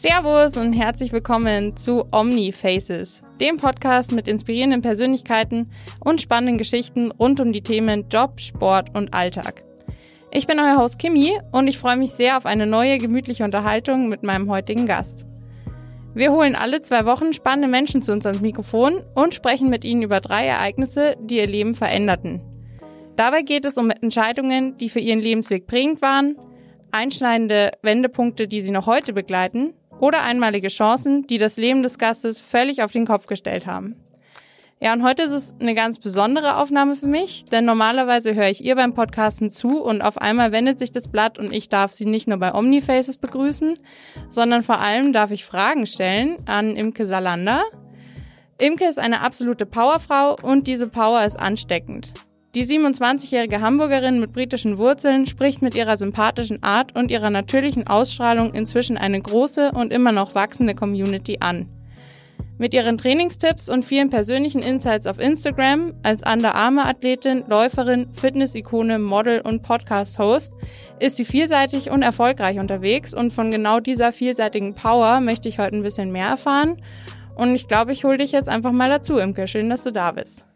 Servus und herzlich willkommen zu Omni Faces, dem Podcast mit inspirierenden Persönlichkeiten und spannenden Geschichten rund um die Themen Job, Sport und Alltag. Ich bin euer Host Kimi und ich freue mich sehr auf eine neue gemütliche Unterhaltung mit meinem heutigen Gast. Wir holen alle zwei Wochen spannende Menschen zu uns ans Mikrofon und sprechen mit ihnen über drei Ereignisse, die ihr Leben veränderten. Dabei geht es um Entscheidungen, die für ihren Lebensweg prägend waren, einschneidende Wendepunkte, die sie noch heute begleiten oder einmalige Chancen, die das Leben des Gastes völlig auf den Kopf gestellt haben. Ja, und heute ist es eine ganz besondere Aufnahme für mich, denn normalerweise höre ich ihr beim Podcasten zu und auf einmal wendet sich das Blatt und ich darf sie nicht nur bei Omnifaces begrüßen, sondern vor allem darf ich Fragen stellen an Imke Salander. Imke ist eine absolute Powerfrau und diese Power ist ansteckend. Die 27-jährige Hamburgerin mit britischen Wurzeln spricht mit ihrer sympathischen Art und ihrer natürlichen Ausstrahlung inzwischen eine große und immer noch wachsende Community an. Mit ihren Trainingstipps und vielen persönlichen Insights auf Instagram als Under Armour Athletin, Läuferin, Fitness-Ikone, Model und Podcast-Host ist sie vielseitig und erfolgreich unterwegs und von genau dieser vielseitigen Power möchte ich heute ein bisschen mehr erfahren und ich glaube, ich hole dich jetzt einfach mal dazu, Imke. Schön, dass du da bist.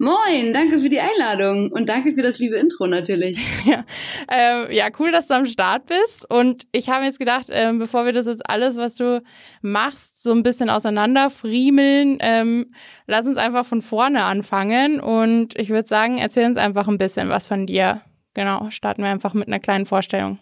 Moin, danke für die Einladung und danke für das liebe Intro natürlich. ja, ähm, ja, cool, dass du am Start bist. Und ich habe jetzt gedacht, ähm, bevor wir das jetzt alles, was du machst, so ein bisschen auseinanderfriemeln, ähm, lass uns einfach von vorne anfangen. Und ich würde sagen, erzähl uns einfach ein bisschen was von dir. Genau, starten wir einfach mit einer kleinen Vorstellung.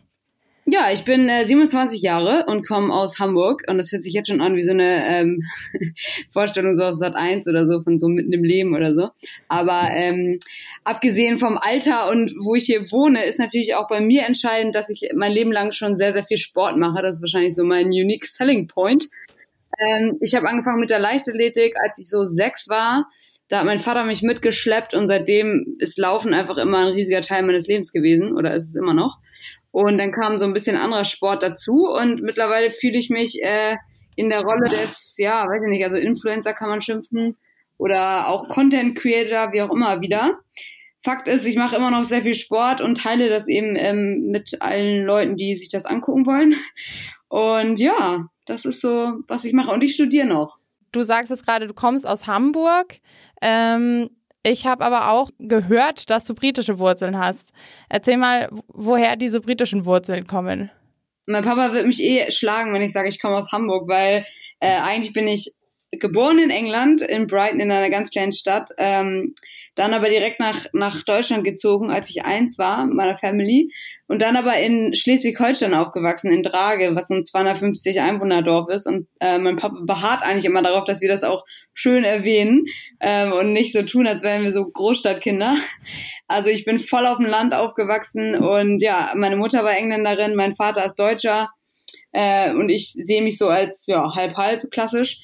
Ja, ich bin äh, 27 Jahre und komme aus Hamburg und das hört sich jetzt schon an wie so eine ähm, Vorstellung so aus Sat 1 oder so von so mitten im Leben oder so. Aber ähm, abgesehen vom Alter und wo ich hier wohne, ist natürlich auch bei mir entscheidend, dass ich mein Leben lang schon sehr, sehr viel Sport mache. Das ist wahrscheinlich so mein unique selling point. Ähm, ich habe angefangen mit der Leichtathletik, als ich so sechs war. Da hat mein Vater mich mitgeschleppt und seitdem ist Laufen einfach immer ein riesiger Teil meines Lebens gewesen oder ist es immer noch. Und dann kam so ein bisschen anderer Sport dazu und mittlerweile fühle ich mich äh, in der Rolle des, ja, weiß ich nicht, also Influencer kann man schimpfen oder auch Content Creator, wie auch immer wieder. Fakt ist, ich mache immer noch sehr viel Sport und teile das eben ähm, mit allen Leuten, die sich das angucken wollen. Und ja, das ist so, was ich mache. Und ich studiere noch. Du sagst jetzt gerade, du kommst aus Hamburg. Ähm, ich habe aber auch gehört, dass du britische Wurzeln hast. Erzähl mal, woher diese britischen Wurzeln kommen. Mein Papa wird mich eh schlagen, wenn ich sage, ich komme aus Hamburg, weil äh, eigentlich bin ich geboren in England, in Brighton, in einer ganz kleinen Stadt. Ähm, dann aber direkt nach, nach Deutschland gezogen, als ich eins war, meiner Family. Und dann aber in Schleswig-Holstein aufgewachsen, in Drage, was so ein 250 Einwohnerdorf ist. Und äh, mein Papa beharrt eigentlich immer darauf, dass wir das auch schön erwähnen ähm, und nicht so tun, als wären wir so Großstadtkinder. Also ich bin voll auf dem Land aufgewachsen und ja, meine Mutter war Engländerin, mein Vater ist Deutscher äh, und ich sehe mich so als ja halb-halb klassisch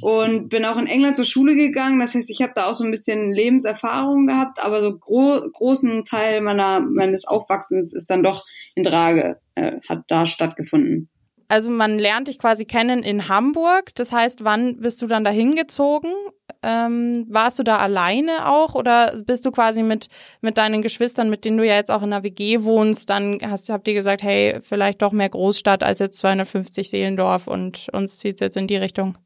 und bin auch in England zur Schule gegangen. Das heißt, ich habe da auch so ein bisschen Lebenserfahrung gehabt, aber so gro großen Teil meiner meines Aufwachsens ist dann doch in Drage, äh, hat da stattgefunden. Also man lernt dich quasi kennen in Hamburg. Das heißt, wann bist du dann dahin gezogen? Ähm, warst du da alleine auch oder bist du quasi mit mit deinen Geschwistern, mit denen du ja jetzt auch in der WG wohnst, dann hast habt ihr gesagt, hey, vielleicht doch mehr Großstadt als jetzt 250 Seelendorf und uns zieht's jetzt in die Richtung?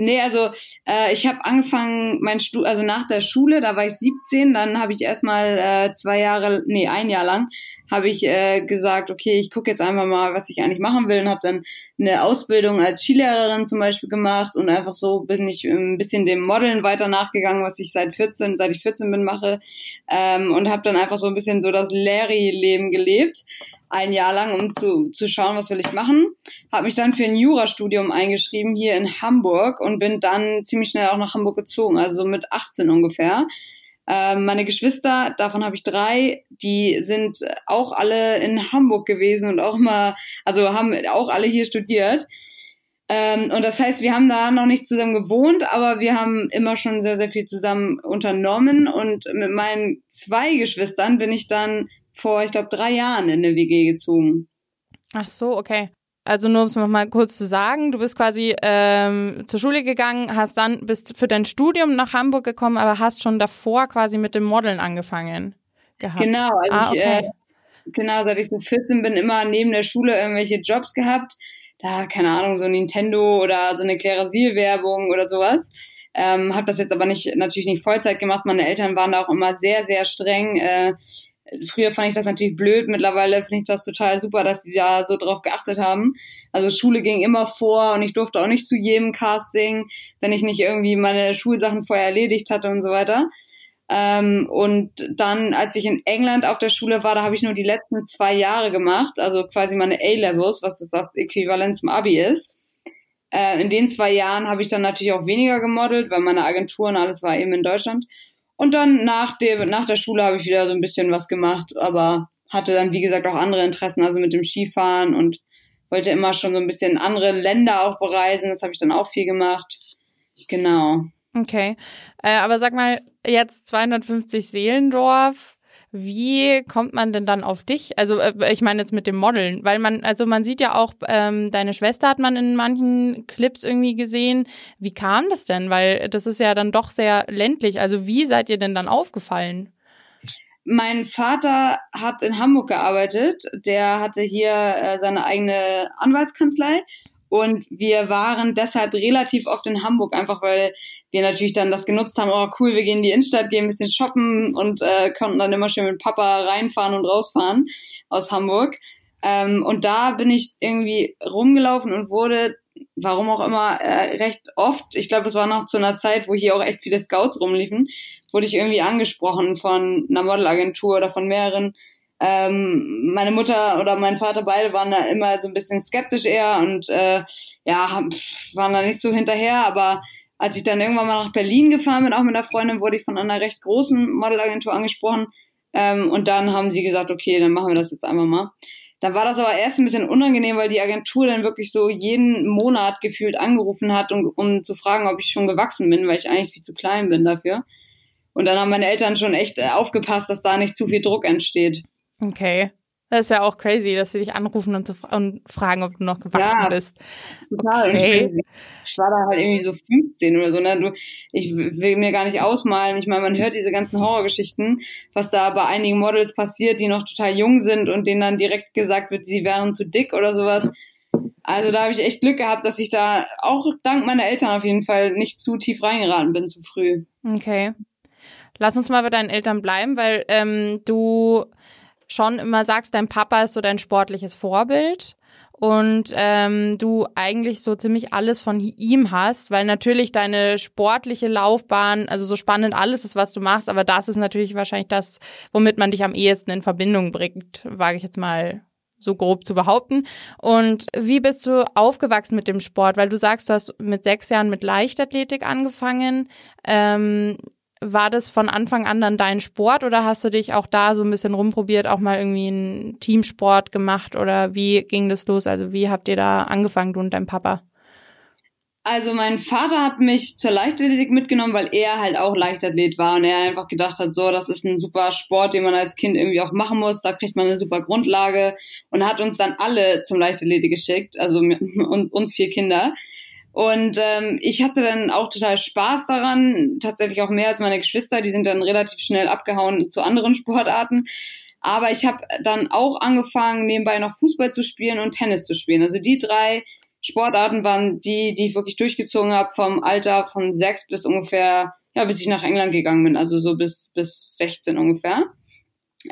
Nee, also äh, ich habe angefangen, mein Stu also nach der Schule, da war ich 17, dann habe ich erstmal äh, zwei Jahre, nee, ein Jahr lang, habe ich äh, gesagt, okay, ich gucke jetzt einfach mal, was ich eigentlich machen will und habe dann eine Ausbildung als Skilehrerin zum Beispiel gemacht und einfach so bin ich ein bisschen dem Modeln weiter nachgegangen, was ich seit 14, seit ich 14 bin mache ähm, und habe dann einfach so ein bisschen so das Larry-Leben gelebt ein Jahr lang, um zu, zu schauen, was will ich machen. Habe mich dann für ein Jurastudium eingeschrieben hier in Hamburg und bin dann ziemlich schnell auch nach Hamburg gezogen, also so mit 18 ungefähr. Ähm, meine Geschwister, davon habe ich drei, die sind auch alle in Hamburg gewesen und auch mal, also haben auch alle hier studiert. Ähm, und das heißt, wir haben da noch nicht zusammen gewohnt, aber wir haben immer schon sehr, sehr viel zusammen unternommen. Und mit meinen zwei Geschwistern bin ich dann vor, ich glaube, drei Jahren in eine WG gezogen. Ach so, okay. Also nur um es mal kurz zu sagen, du bist quasi ähm, zur Schule gegangen, hast dann bist für dein Studium nach Hamburg gekommen, aber hast schon davor quasi mit dem Modeln angefangen. Gehabt. Genau, also ah, okay. ich, äh, genau, seit ich so 14 bin, immer neben der Schule irgendwelche Jobs gehabt. da, keine Ahnung, so Nintendo oder so eine Klerasil-Werbung oder sowas. Ähm, habe das jetzt aber nicht natürlich nicht Vollzeit gemacht. Meine Eltern waren da auch immer sehr, sehr streng. Äh, früher fand ich das natürlich blöd, mittlerweile finde ich das total super, dass sie da so drauf geachtet haben. Also Schule ging immer vor und ich durfte auch nicht zu jedem Casting, wenn ich nicht irgendwie meine Schulsachen vorher erledigt hatte und so weiter. Ähm, und dann, als ich in England auf der Schule war, da habe ich nur die letzten zwei Jahre gemacht, also quasi meine A-Levels, was das, das Äquivalent zum Abi ist. Äh, in den zwei Jahren habe ich dann natürlich auch weniger gemodelt, weil meine Agentur und alles war eben in Deutschland. Und dann nach, dem, nach der Schule habe ich wieder so ein bisschen was gemacht, aber hatte dann, wie gesagt, auch andere Interessen, also mit dem Skifahren und wollte immer schon so ein bisschen andere Länder auch bereisen. Das habe ich dann auch viel gemacht. Genau. Okay. Äh, aber sag mal, jetzt 250 Seelendorf. Wie kommt man denn dann auf dich? Also äh, ich meine jetzt mit dem Modeln, weil man, also man sieht ja auch, ähm, deine Schwester hat man in manchen Clips irgendwie gesehen. Wie kam das denn? Weil das ist ja dann doch sehr ländlich. Also wie seid ihr denn dann aufgefallen? Mein Vater hat in Hamburg gearbeitet. Der hatte hier äh, seine eigene Anwaltskanzlei und wir waren deshalb relativ oft in Hamburg, einfach weil wir natürlich dann das genutzt haben, oh cool, wir gehen in die Innenstadt, gehen ein bisschen shoppen und äh, konnten dann immer schön mit Papa reinfahren und rausfahren aus Hamburg. Ähm, und da bin ich irgendwie rumgelaufen und wurde, warum auch immer, äh, recht oft, ich glaube, das war noch zu einer Zeit, wo hier auch echt viele Scouts rumliefen, wurde ich irgendwie angesprochen von einer Modelagentur oder von mehreren ähm, meine Mutter oder mein Vater beide waren da immer so ein bisschen skeptisch eher und äh, ja, waren da nicht so hinterher, aber als ich dann irgendwann mal nach Berlin gefahren bin, auch mit einer Freundin, wurde ich von einer recht großen Modelagentur angesprochen. Ähm, und dann haben sie gesagt, okay, dann machen wir das jetzt einfach mal. Dann war das aber erst ein bisschen unangenehm, weil die Agentur dann wirklich so jeden Monat gefühlt angerufen hat, um, um zu fragen, ob ich schon gewachsen bin, weil ich eigentlich viel zu klein bin dafür. Und dann haben meine Eltern schon echt äh, aufgepasst, dass da nicht zu viel Druck entsteht. Okay. Das ist ja auch crazy, dass sie dich anrufen und, zu, und fragen, ob du noch gewachsen ja, bist. Total. Okay. Ich, ich, war da halt irgendwie so 15 oder so. Ne? Du, ich will mir gar nicht ausmalen. Ich meine, man hört diese ganzen Horrorgeschichten, was da bei einigen Models passiert, die noch total jung sind und denen dann direkt gesagt wird, sie wären zu dick oder sowas. Also da habe ich echt Glück gehabt, dass ich da auch dank meiner Eltern auf jeden Fall nicht zu tief reingeraten bin zu früh. Okay. Lass uns mal bei deinen Eltern bleiben, weil ähm, du schon immer sagst, dein Papa ist so dein sportliches Vorbild und ähm, du eigentlich so ziemlich alles von ihm hast, weil natürlich deine sportliche Laufbahn, also so spannend alles ist, was du machst, aber das ist natürlich wahrscheinlich das, womit man dich am ehesten in Verbindung bringt, wage ich jetzt mal so grob zu behaupten. Und wie bist du aufgewachsen mit dem Sport? Weil du sagst, du hast mit sechs Jahren mit Leichtathletik angefangen. Ähm, war das von Anfang an dann dein Sport oder hast du dich auch da so ein bisschen rumprobiert, auch mal irgendwie einen Teamsport gemacht oder wie ging das los? Also wie habt ihr da angefangen, du und dein Papa? Also mein Vater hat mich zur Leichtathletik mitgenommen, weil er halt auch Leichtathlet war und er einfach gedacht hat, so, das ist ein super Sport, den man als Kind irgendwie auch machen muss, da kriegt man eine super Grundlage und hat uns dann alle zum Leichtathletik geschickt, also uns, uns vier Kinder. Und ähm, ich hatte dann auch total Spaß daran, tatsächlich auch mehr als meine Geschwister, die sind dann relativ schnell abgehauen zu anderen Sportarten. Aber ich habe dann auch angefangen, nebenbei noch Fußball zu spielen und Tennis zu spielen. Also die drei Sportarten waren die, die ich wirklich durchgezogen habe vom Alter von sechs bis ungefähr, ja, bis ich nach England gegangen bin, also so bis, bis 16 ungefähr.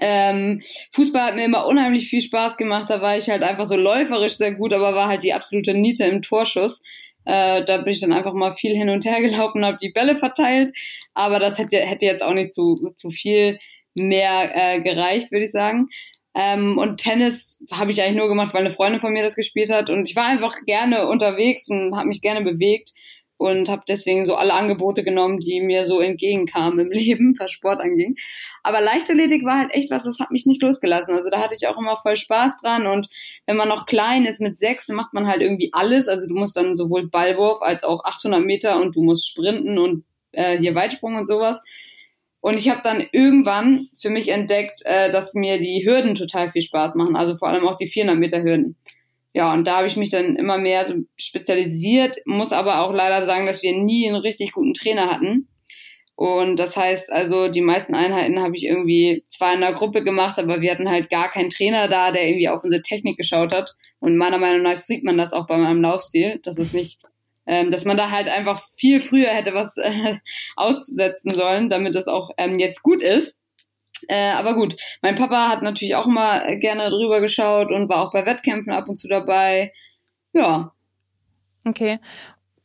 Ähm, Fußball hat mir immer unheimlich viel Spaß gemacht. Da war ich halt einfach so läuferisch sehr gut, aber war halt die absolute Niete im Torschuss. Äh, da bin ich dann einfach mal viel hin und her gelaufen, habe die Bälle verteilt. Aber das hätte, hätte jetzt auch nicht zu, zu viel mehr äh, gereicht, würde ich sagen. Ähm, und Tennis habe ich eigentlich nur gemacht, weil eine Freundin von mir das gespielt hat. Und ich war einfach gerne unterwegs und habe mich gerne bewegt und habe deswegen so alle Angebote genommen, die mir so entgegenkamen im Leben, was Sport anging. Aber Leichtathletik war halt echt was, das hat mich nicht losgelassen. Also da hatte ich auch immer voll Spaß dran und wenn man noch klein ist mit sechs, macht man halt irgendwie alles. Also du musst dann sowohl Ballwurf als auch 800 Meter und du musst sprinten und äh, hier Weitsprung und sowas. Und ich habe dann irgendwann für mich entdeckt, äh, dass mir die Hürden total viel Spaß machen, also vor allem auch die 400 Meter Hürden. Ja, und da habe ich mich dann immer mehr so spezialisiert, muss aber auch leider sagen, dass wir nie einen richtig guten Trainer hatten. Und das heißt also, die meisten Einheiten habe ich irgendwie zwar in der Gruppe gemacht, aber wir hatten halt gar keinen Trainer da, der irgendwie auf unsere Technik geschaut hat. Und meiner Meinung nach sieht man das auch bei meinem Laufstil, dass es nicht, ähm, dass man da halt einfach viel früher hätte was äh, aussetzen sollen, damit es auch ähm, jetzt gut ist. Äh, aber gut, mein Papa hat natürlich auch mal gerne drüber geschaut und war auch bei Wettkämpfen ab und zu dabei. Ja. Okay.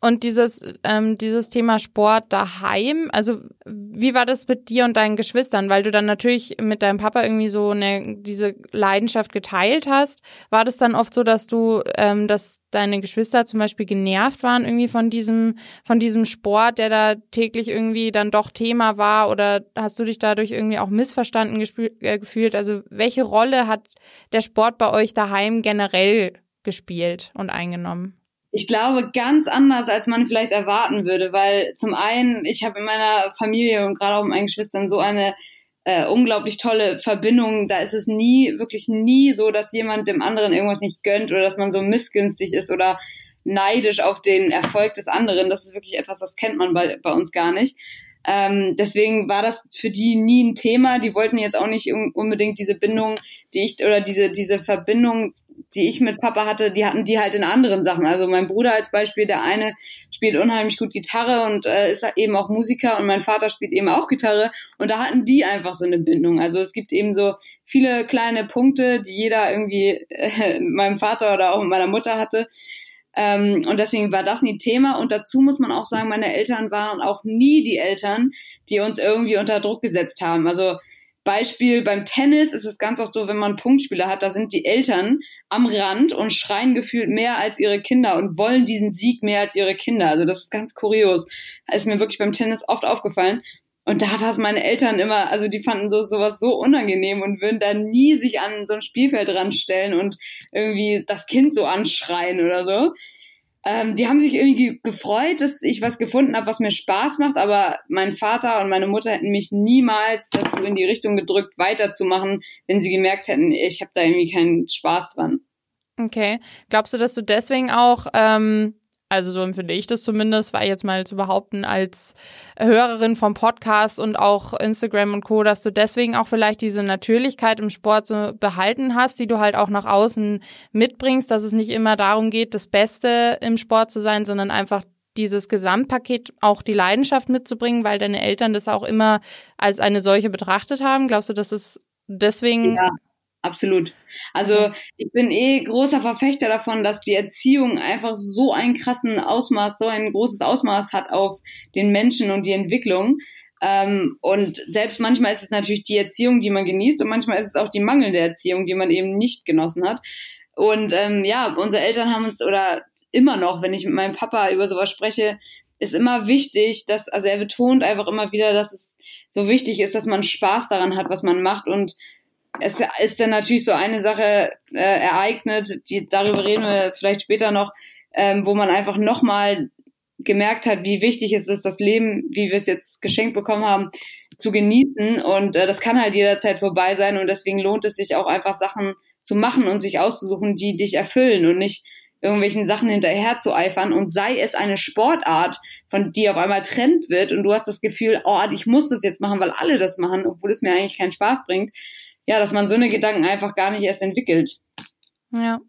Und dieses, ähm, dieses Thema Sport daheim, also wie war das mit dir und deinen Geschwistern? Weil du dann natürlich mit deinem Papa irgendwie so eine, diese Leidenschaft geteilt hast. War das dann oft so, dass du, ähm, dass deine Geschwister zum Beispiel genervt waren irgendwie von diesem, von diesem Sport, der da täglich irgendwie dann doch Thema war? Oder hast du dich dadurch irgendwie auch missverstanden äh, gefühlt? Also welche Rolle hat der Sport bei euch daheim generell gespielt und eingenommen? Ich glaube, ganz anders, als man vielleicht erwarten würde, weil zum einen, ich habe in meiner Familie und gerade auch mit meinen Geschwistern so eine äh, unglaublich tolle Verbindung. Da ist es nie, wirklich nie so, dass jemand dem anderen irgendwas nicht gönnt oder dass man so missgünstig ist oder neidisch auf den Erfolg des anderen. Das ist wirklich etwas, das kennt man bei, bei uns gar nicht. Ähm, deswegen war das für die nie ein Thema. Die wollten jetzt auch nicht unbedingt diese Bindung, die ich oder diese diese Verbindung die ich mit Papa hatte, die hatten die halt in anderen Sachen. Also mein Bruder als Beispiel, der eine spielt unheimlich gut Gitarre und äh, ist eben auch Musiker und mein Vater spielt eben auch Gitarre und da hatten die einfach so eine Bindung. Also es gibt eben so viele kleine Punkte, die jeder irgendwie äh, mit meinem Vater oder auch mit meiner Mutter hatte. Ähm, und deswegen war das nie Thema. Und dazu muss man auch sagen, meine Eltern waren auch nie die Eltern, die uns irgendwie unter Druck gesetzt haben. Also Beispiel beim Tennis ist es ganz oft so, wenn man Punktspieler hat, da sind die Eltern am Rand und schreien gefühlt mehr als ihre Kinder und wollen diesen Sieg mehr als ihre Kinder. Also das ist ganz kurios. Das ist mir wirklich beim Tennis oft aufgefallen. Und da war es meine Eltern immer, also die fanden so sowas so unangenehm und würden da nie sich an so ein Spielfeld ranstellen und irgendwie das Kind so anschreien oder so. Ähm, die haben sich irgendwie gefreut, dass ich was gefunden habe, was mir Spaß macht, aber mein Vater und meine Mutter hätten mich niemals dazu in die Richtung gedrückt, weiterzumachen, wenn sie gemerkt hätten, ich habe da irgendwie keinen Spaß dran. Okay. Glaubst du, dass du deswegen auch ähm, also so empfinde ich das zumindest, war jetzt mal zu behaupten als Hörerin vom Podcast und auch Instagram und Co, dass du deswegen auch vielleicht diese Natürlichkeit im Sport so behalten hast, die du halt auch nach außen mitbringst, dass es nicht immer darum geht, das Beste im Sport zu sein, sondern einfach dieses Gesamtpaket auch die Leidenschaft mitzubringen, weil deine Eltern das auch immer als eine solche betrachtet haben. Glaubst du, dass es deswegen ja absolut. Also ich bin eh großer Verfechter davon, dass die Erziehung einfach so einen krassen Ausmaß, so ein großes Ausmaß hat auf den Menschen und die Entwicklung. Ähm, und selbst manchmal ist es natürlich die Erziehung, die man genießt und manchmal ist es auch die mangelnde Erziehung, die man eben nicht genossen hat. Und ähm, ja, unsere Eltern haben uns oder immer noch, wenn ich mit meinem Papa über sowas spreche, ist immer wichtig, dass, also er betont einfach immer wieder, dass es so wichtig ist, dass man Spaß daran hat, was man macht und es ist dann natürlich so eine Sache äh, ereignet, die darüber reden wir vielleicht später noch, ähm, wo man einfach nochmal gemerkt hat, wie wichtig es ist, das Leben, wie wir es jetzt geschenkt bekommen haben, zu genießen. Und äh, das kann halt jederzeit vorbei sein. Und deswegen lohnt es sich auch einfach Sachen zu machen und sich auszusuchen, die dich erfüllen und nicht irgendwelchen Sachen hinterher zu eifern und sei es eine Sportart, von die auf einmal Trend wird und du hast das Gefühl, oh, ich muss das jetzt machen, weil alle das machen, obwohl es mir eigentlich keinen Spaß bringt, ja, dass man so eine Gedanken einfach gar nicht erst entwickelt. Ja.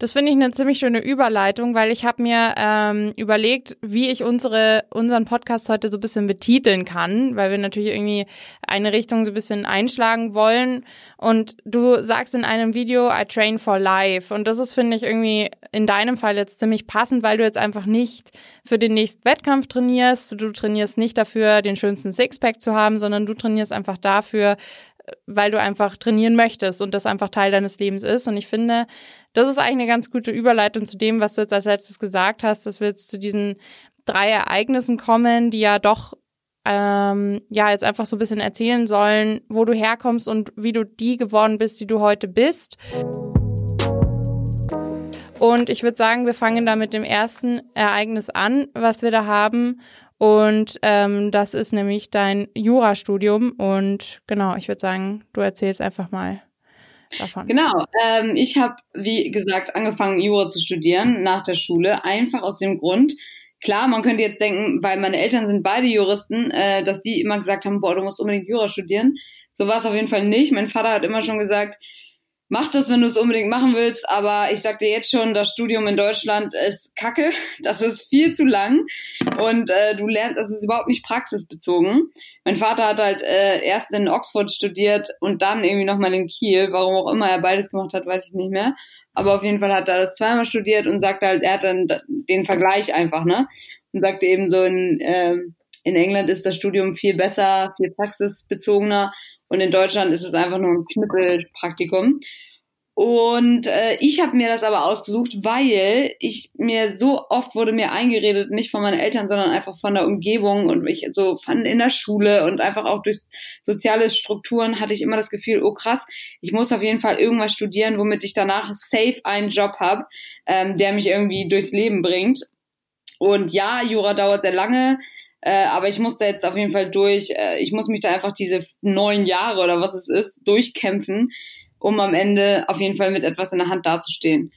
Das finde ich eine ziemlich schöne Überleitung, weil ich habe mir ähm, überlegt, wie ich unsere unseren Podcast heute so ein bisschen betiteln kann, weil wir natürlich irgendwie eine Richtung so ein bisschen einschlagen wollen. Und du sagst in einem Video, I train for life. Und das ist, finde ich, irgendwie in deinem Fall jetzt ziemlich passend, weil du jetzt einfach nicht für den nächsten Wettkampf trainierst. Du trainierst nicht dafür, den schönsten Sixpack zu haben, sondern du trainierst einfach dafür, weil du einfach trainieren möchtest und das einfach Teil deines Lebens ist. Und ich finde, das ist eigentlich eine ganz gute Überleitung zu dem, was du jetzt als letztes gesagt hast, dass wir jetzt zu diesen drei Ereignissen kommen, die ja doch ähm, ja jetzt einfach so ein bisschen erzählen sollen, wo du herkommst und wie du die geworden bist, die du heute bist. Und ich würde sagen, wir fangen da mit dem ersten Ereignis an, was wir da haben. Und ähm, das ist nämlich dein Jurastudium. Und genau, ich würde sagen, du erzählst einfach mal davon. Genau, ähm, ich habe, wie gesagt, angefangen, Jura zu studieren nach der Schule, einfach aus dem Grund, klar, man könnte jetzt denken, weil meine Eltern sind beide Juristen, äh, dass die immer gesagt haben, boah, du musst unbedingt Jura studieren. So war es auf jeden Fall nicht. Mein Vater hat immer schon gesagt, mach das, wenn du es unbedingt machen willst. Aber ich sag dir jetzt schon, das Studium in Deutschland ist kacke. Das ist viel zu lang. Und äh, du lernst, das ist überhaupt nicht praxisbezogen. Mein Vater hat halt äh, erst in Oxford studiert und dann irgendwie nochmal in Kiel. Warum auch immer er beides gemacht hat, weiß ich nicht mehr. Aber auf jeden Fall hat er das zweimal studiert und sagt halt, er hat dann den Vergleich einfach, ne? Und sagte eben so, in, äh, in England ist das Studium viel besser, viel praxisbezogener und in Deutschland ist es einfach nur ein Knüppelpraktikum. Und äh, ich habe mir das aber ausgesucht, weil ich mir so oft wurde mir eingeredet, nicht von meinen Eltern, sondern einfach von der Umgebung und ich so fand in der Schule und einfach auch durch soziale Strukturen hatte ich immer das Gefühl, oh krass, ich muss auf jeden Fall irgendwas studieren, womit ich danach safe einen Job habe, ähm, der mich irgendwie durchs Leben bringt. Und ja, Jura dauert sehr lange, äh, aber ich muss da jetzt auf jeden Fall durch. Äh, ich muss mich da einfach diese neun Jahre oder was es ist durchkämpfen um am Ende auf jeden Fall mit etwas in der Hand dazustehen.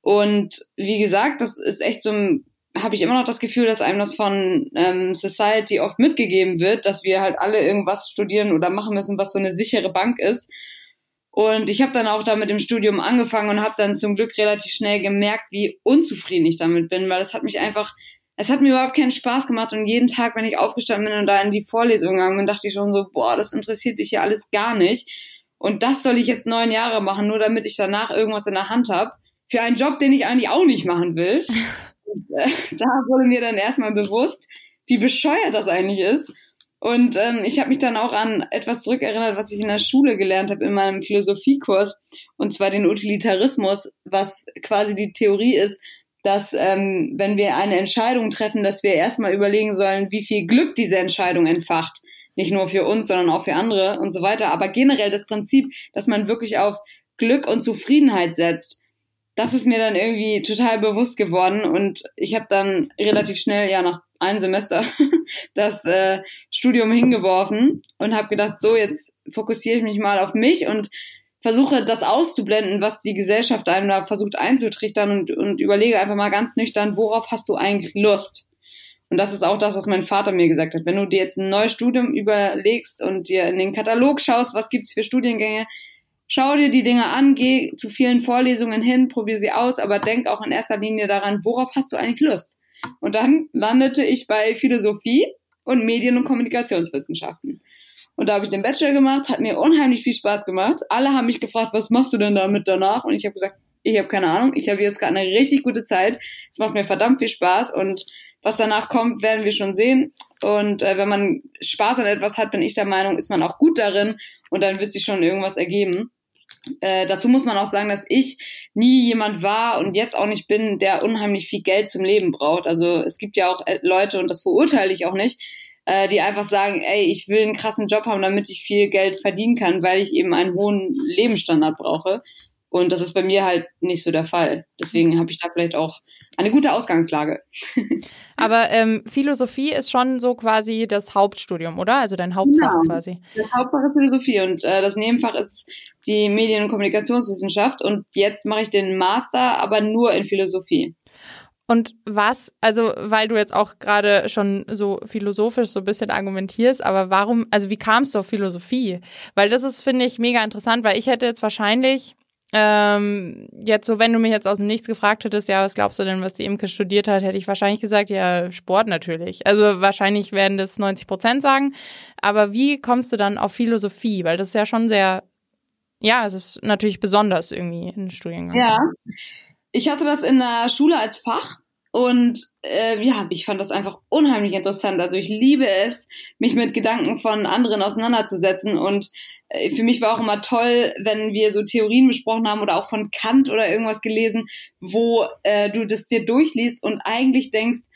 Und wie gesagt, das ist echt so habe ich immer noch das Gefühl, dass einem das von ähm, Society oft mitgegeben wird, dass wir halt alle irgendwas studieren oder machen müssen, was so eine sichere Bank ist. Und ich habe dann auch da mit dem Studium angefangen und habe dann zum Glück relativ schnell gemerkt, wie unzufrieden ich damit bin, weil es hat mich einfach, es hat mir überhaupt keinen Spaß gemacht und jeden Tag, wenn ich aufgestanden bin und da in die Vorlesung gegangen bin, dachte ich schon so, boah, das interessiert dich ja alles gar nicht. Und das soll ich jetzt neun Jahre machen, nur damit ich danach irgendwas in der Hand habe. Für einen Job, den ich eigentlich auch nicht machen will. Und, äh, da wurde mir dann erstmal bewusst, wie bescheuert das eigentlich ist. Und ähm, ich habe mich dann auch an etwas zurückerinnert, was ich in der Schule gelernt habe in meinem Philosophiekurs, und zwar den Utilitarismus, was quasi die Theorie ist, dass ähm, wenn wir eine Entscheidung treffen, dass wir erstmal überlegen sollen, wie viel Glück diese Entscheidung entfacht. Nicht nur für uns, sondern auch für andere und so weiter. Aber generell das Prinzip, dass man wirklich auf Glück und Zufriedenheit setzt, das ist mir dann irgendwie total bewusst geworden und ich habe dann relativ schnell, ja nach einem Semester, das äh, Studium hingeworfen und habe gedacht, so jetzt fokussiere ich mich mal auf mich und versuche das auszublenden, was die Gesellschaft einem da versucht einzutrichtern und, und überlege einfach mal ganz nüchtern, worauf hast du eigentlich Lust? Und das ist auch das, was mein Vater mir gesagt hat. Wenn du dir jetzt ein neues Studium überlegst und dir in den Katalog schaust, was gibt's für Studiengänge, schau dir die Dinge an, geh zu vielen Vorlesungen hin, probier sie aus, aber denk auch in erster Linie daran, worauf hast du eigentlich Lust? Und dann landete ich bei Philosophie und Medien- und Kommunikationswissenschaften. Und da habe ich den Bachelor gemacht, hat mir unheimlich viel Spaß gemacht. Alle haben mich gefragt, was machst du denn damit danach? Und ich habe gesagt, ich habe keine Ahnung. Ich habe jetzt gerade eine richtig gute Zeit. Es macht mir verdammt viel Spaß und was danach kommt, werden wir schon sehen. Und äh, wenn man Spaß an etwas hat, bin ich der Meinung, ist man auch gut darin und dann wird sich schon irgendwas ergeben. Äh, dazu muss man auch sagen, dass ich nie jemand war und jetzt auch nicht bin, der unheimlich viel Geld zum Leben braucht. Also es gibt ja auch äh, Leute, und das verurteile ich auch nicht, äh, die einfach sagen, ey, ich will einen krassen Job haben, damit ich viel Geld verdienen kann, weil ich eben einen hohen Lebensstandard brauche. Und das ist bei mir halt nicht so der Fall. Deswegen habe ich da vielleicht auch eine gute Ausgangslage. Aber ähm, Philosophie ist schon so quasi das Hauptstudium, oder? Also dein Hauptfach genau. quasi. Das Hauptfach ist Philosophie und äh, das Nebenfach ist die Medien- und Kommunikationswissenschaft und jetzt mache ich den Master, aber nur in Philosophie. Und was, also weil du jetzt auch gerade schon so philosophisch so ein bisschen argumentierst, aber warum, also wie kamst du auf Philosophie? Weil das ist, finde ich, mega interessant, weil ich hätte jetzt wahrscheinlich ähm, jetzt so, wenn du mich jetzt aus dem Nichts gefragt hättest, ja, was glaubst du denn, was die Imke studiert hat, hätte ich wahrscheinlich gesagt, ja, Sport natürlich. Also wahrscheinlich werden das 90 Prozent sagen. Aber wie kommst du dann auf Philosophie? Weil das ist ja schon sehr, ja, es ist natürlich besonders irgendwie in Studiengang. Ja. Ich hatte das in der Schule als Fach und äh, ja, ich fand das einfach unheimlich interessant. Also ich liebe es, mich mit Gedanken von anderen auseinanderzusetzen und äh, für mich war auch immer toll, wenn wir so Theorien besprochen haben oder auch von Kant oder irgendwas gelesen, wo äh, du das dir durchliest und eigentlich denkst,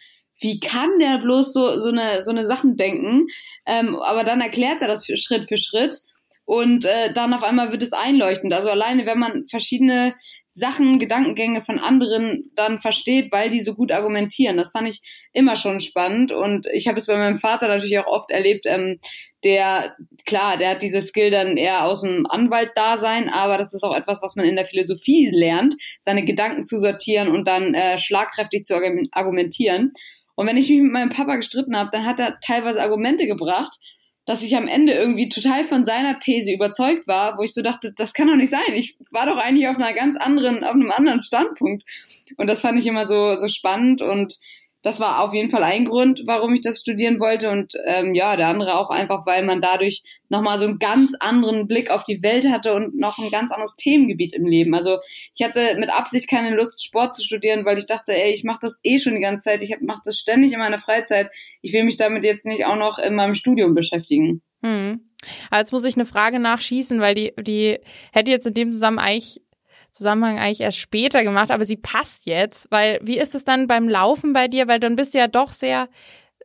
wie kann der bloß so, so, eine, so eine Sachen denken? Ähm, aber dann erklärt er das für Schritt für Schritt und äh, dann auf einmal wird es einleuchtend. Also alleine, wenn man verschiedene Sachen, Gedankengänge von anderen dann versteht, weil die so gut argumentieren, das fand ich immer schon spannend. Und ich habe es bei meinem Vater natürlich auch oft erlebt, ähm, der, klar, der hat diese Skill dann eher aus dem Anwalt-Dasein, aber das ist auch etwas, was man in der Philosophie lernt, seine Gedanken zu sortieren und dann äh, schlagkräftig zu argumentieren. Und wenn ich mich mit meinem Papa gestritten habe, dann hat er teilweise Argumente gebracht, dass ich am Ende irgendwie total von seiner These überzeugt war, wo ich so dachte, das kann doch nicht sein. Ich war doch eigentlich auf einer ganz anderen, auf einem anderen Standpunkt. Und das fand ich immer so, so spannend und das war auf jeden Fall ein Grund, warum ich das studieren wollte. Und ähm, ja, der andere auch einfach, weil man dadurch nochmal so einen ganz anderen Blick auf die Welt hatte und noch ein ganz anderes Themengebiet im Leben. Also ich hatte mit Absicht keine Lust, Sport zu studieren, weil ich dachte, ey, ich mache das eh schon die ganze Zeit. Ich mache das ständig in meiner Freizeit. Ich will mich damit jetzt nicht auch noch in meinem Studium beschäftigen. Hm. Aber jetzt muss ich eine Frage nachschießen, weil die, die hätte jetzt in dem Zusammenhang eigentlich Zusammenhang eigentlich erst später gemacht, aber sie passt jetzt, weil wie ist es dann beim Laufen bei dir? Weil dann bist du ja doch sehr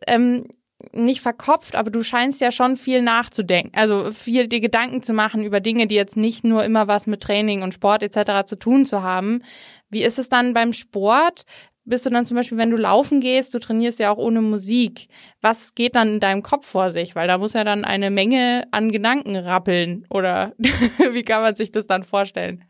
ähm, nicht verkopft, aber du scheinst ja schon viel nachzudenken, also viel dir Gedanken zu machen über Dinge, die jetzt nicht nur immer was mit Training und Sport etc. zu tun zu haben. Wie ist es dann beim Sport? Bist du dann zum Beispiel, wenn du laufen gehst, du trainierst ja auch ohne Musik. Was geht dann in deinem Kopf vor sich? Weil da muss ja dann eine Menge an Gedanken rappeln. Oder wie kann man sich das dann vorstellen?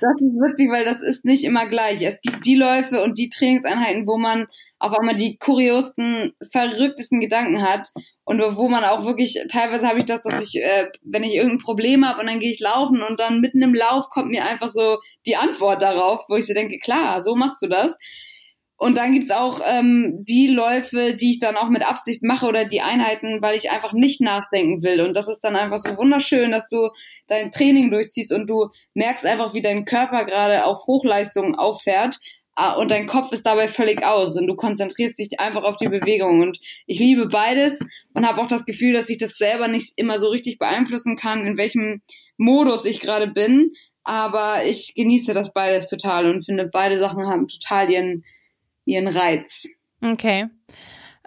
Das ist witzig, weil das ist nicht immer gleich. Es gibt die Läufe und die Trainingseinheiten, wo man auf einmal die kuriosten, verrücktesten Gedanken hat. Und wo man auch wirklich, teilweise habe ich das, dass ich, äh, wenn ich irgendein Problem habe und dann gehe ich laufen und dann mitten im Lauf kommt mir einfach so die Antwort darauf, wo ich so denke, klar, so machst du das. Und dann gibt's auch ähm, die Läufe, die ich dann auch mit Absicht mache oder die Einheiten, weil ich einfach nicht nachdenken will. Und das ist dann einfach so wunderschön, dass du dein Training durchziehst und du merkst einfach, wie dein Körper gerade auf Hochleistungen auffährt ah, und dein Kopf ist dabei völlig aus und du konzentrierst dich einfach auf die Bewegung. Und ich liebe beides und habe auch das Gefühl, dass ich das selber nicht immer so richtig beeinflussen kann, in welchem Modus ich gerade bin. Aber ich genieße das beides total und finde, beide Sachen haben total ihren ihren Reiz. Okay.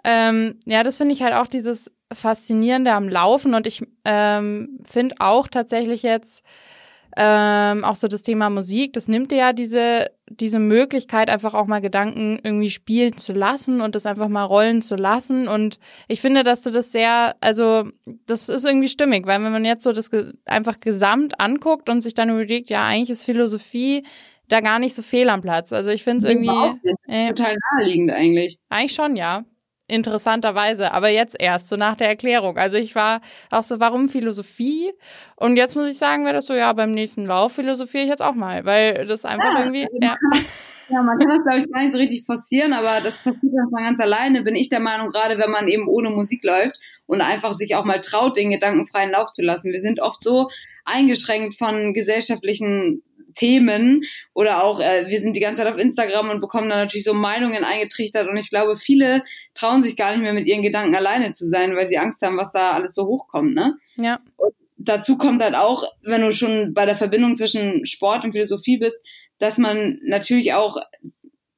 Ähm, ja, das finde ich halt auch dieses Faszinierende am Laufen und ich ähm, finde auch tatsächlich jetzt ähm, auch so das Thema Musik, das nimmt dir ja diese, diese Möglichkeit, einfach auch mal Gedanken irgendwie spielen zu lassen und das einfach mal rollen zu lassen. Und ich finde, dass du das sehr, also das ist irgendwie stimmig, weil wenn man jetzt so das einfach gesamt anguckt und sich dann überlegt, ja, eigentlich ist Philosophie da gar nicht so fehl am Platz. Also ich finde es irgendwie äh, total naheliegend eigentlich. Eigentlich schon, ja. Interessanterweise, aber jetzt erst, so nach der Erklärung. Also ich war auch so, warum Philosophie? Und jetzt muss ich sagen, wäre das so, ja, beim nächsten Lauf philosophiere ich jetzt auch mal, weil das einfach ja, irgendwie, also ja. Ja, man kann das, glaube ich, gar nicht so richtig forcieren, aber das passiert einfach ganz alleine, bin ich der Meinung, gerade wenn man eben ohne Musik läuft und einfach sich auch mal traut, den gedankenfreien Lauf zu lassen. Wir sind oft so eingeschränkt von gesellschaftlichen Themen oder auch äh, wir sind die ganze Zeit auf Instagram und bekommen dann natürlich so Meinungen eingetrichtert und ich glaube, viele trauen sich gar nicht mehr mit ihren Gedanken alleine zu sein, weil sie Angst haben, was da alles so hochkommt, ne? Ja. Und dazu kommt halt auch, wenn du schon bei der Verbindung zwischen Sport und Philosophie bist, dass man natürlich auch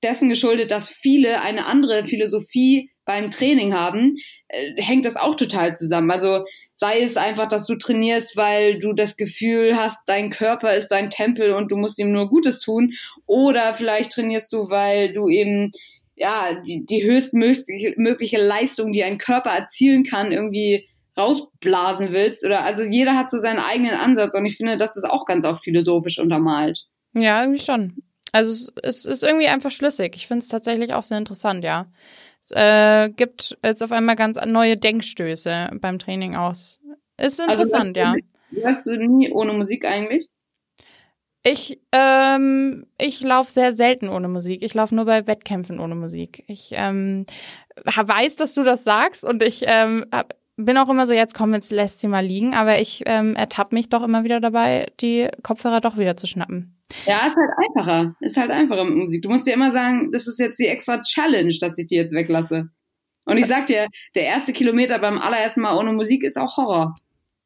dessen geschuldet, dass viele eine andere Philosophie beim Training haben, äh, hängt das auch total zusammen. Also sei es einfach, dass du trainierst, weil du das Gefühl hast, dein Körper ist dein Tempel und du musst ihm nur Gutes tun, oder vielleicht trainierst du, weil du eben ja die, die höchstmögliche Leistung, die ein Körper erzielen kann, irgendwie rausblasen willst. Oder also jeder hat so seinen eigenen Ansatz und ich finde, das ist auch ganz oft philosophisch untermalt. Ja, irgendwie schon. Also es ist irgendwie einfach schlüssig. Ich finde es tatsächlich auch sehr interessant, ja. Es äh, gibt jetzt auf einmal ganz neue Denkstöße beim Training aus. Ist also, interessant, also, ja. Hörst du nie ohne Musik eigentlich? Ich, ähm, ich laufe sehr selten ohne Musik. Ich laufe nur bei Wettkämpfen ohne Musik. Ich ähm, weiß, dass du das sagst und ich ähm, hab, bin auch immer so, jetzt komm, jetzt lässt sie mal liegen, aber ich ähm, ertappe mich doch immer wieder dabei, die Kopfhörer doch wieder zu schnappen. Ja, ist halt einfacher. Ist halt einfacher mit Musik. Du musst dir immer sagen, das ist jetzt die extra Challenge, dass ich die jetzt weglasse. Und ich sag dir, der erste Kilometer beim allerersten Mal ohne Musik ist auch Horror.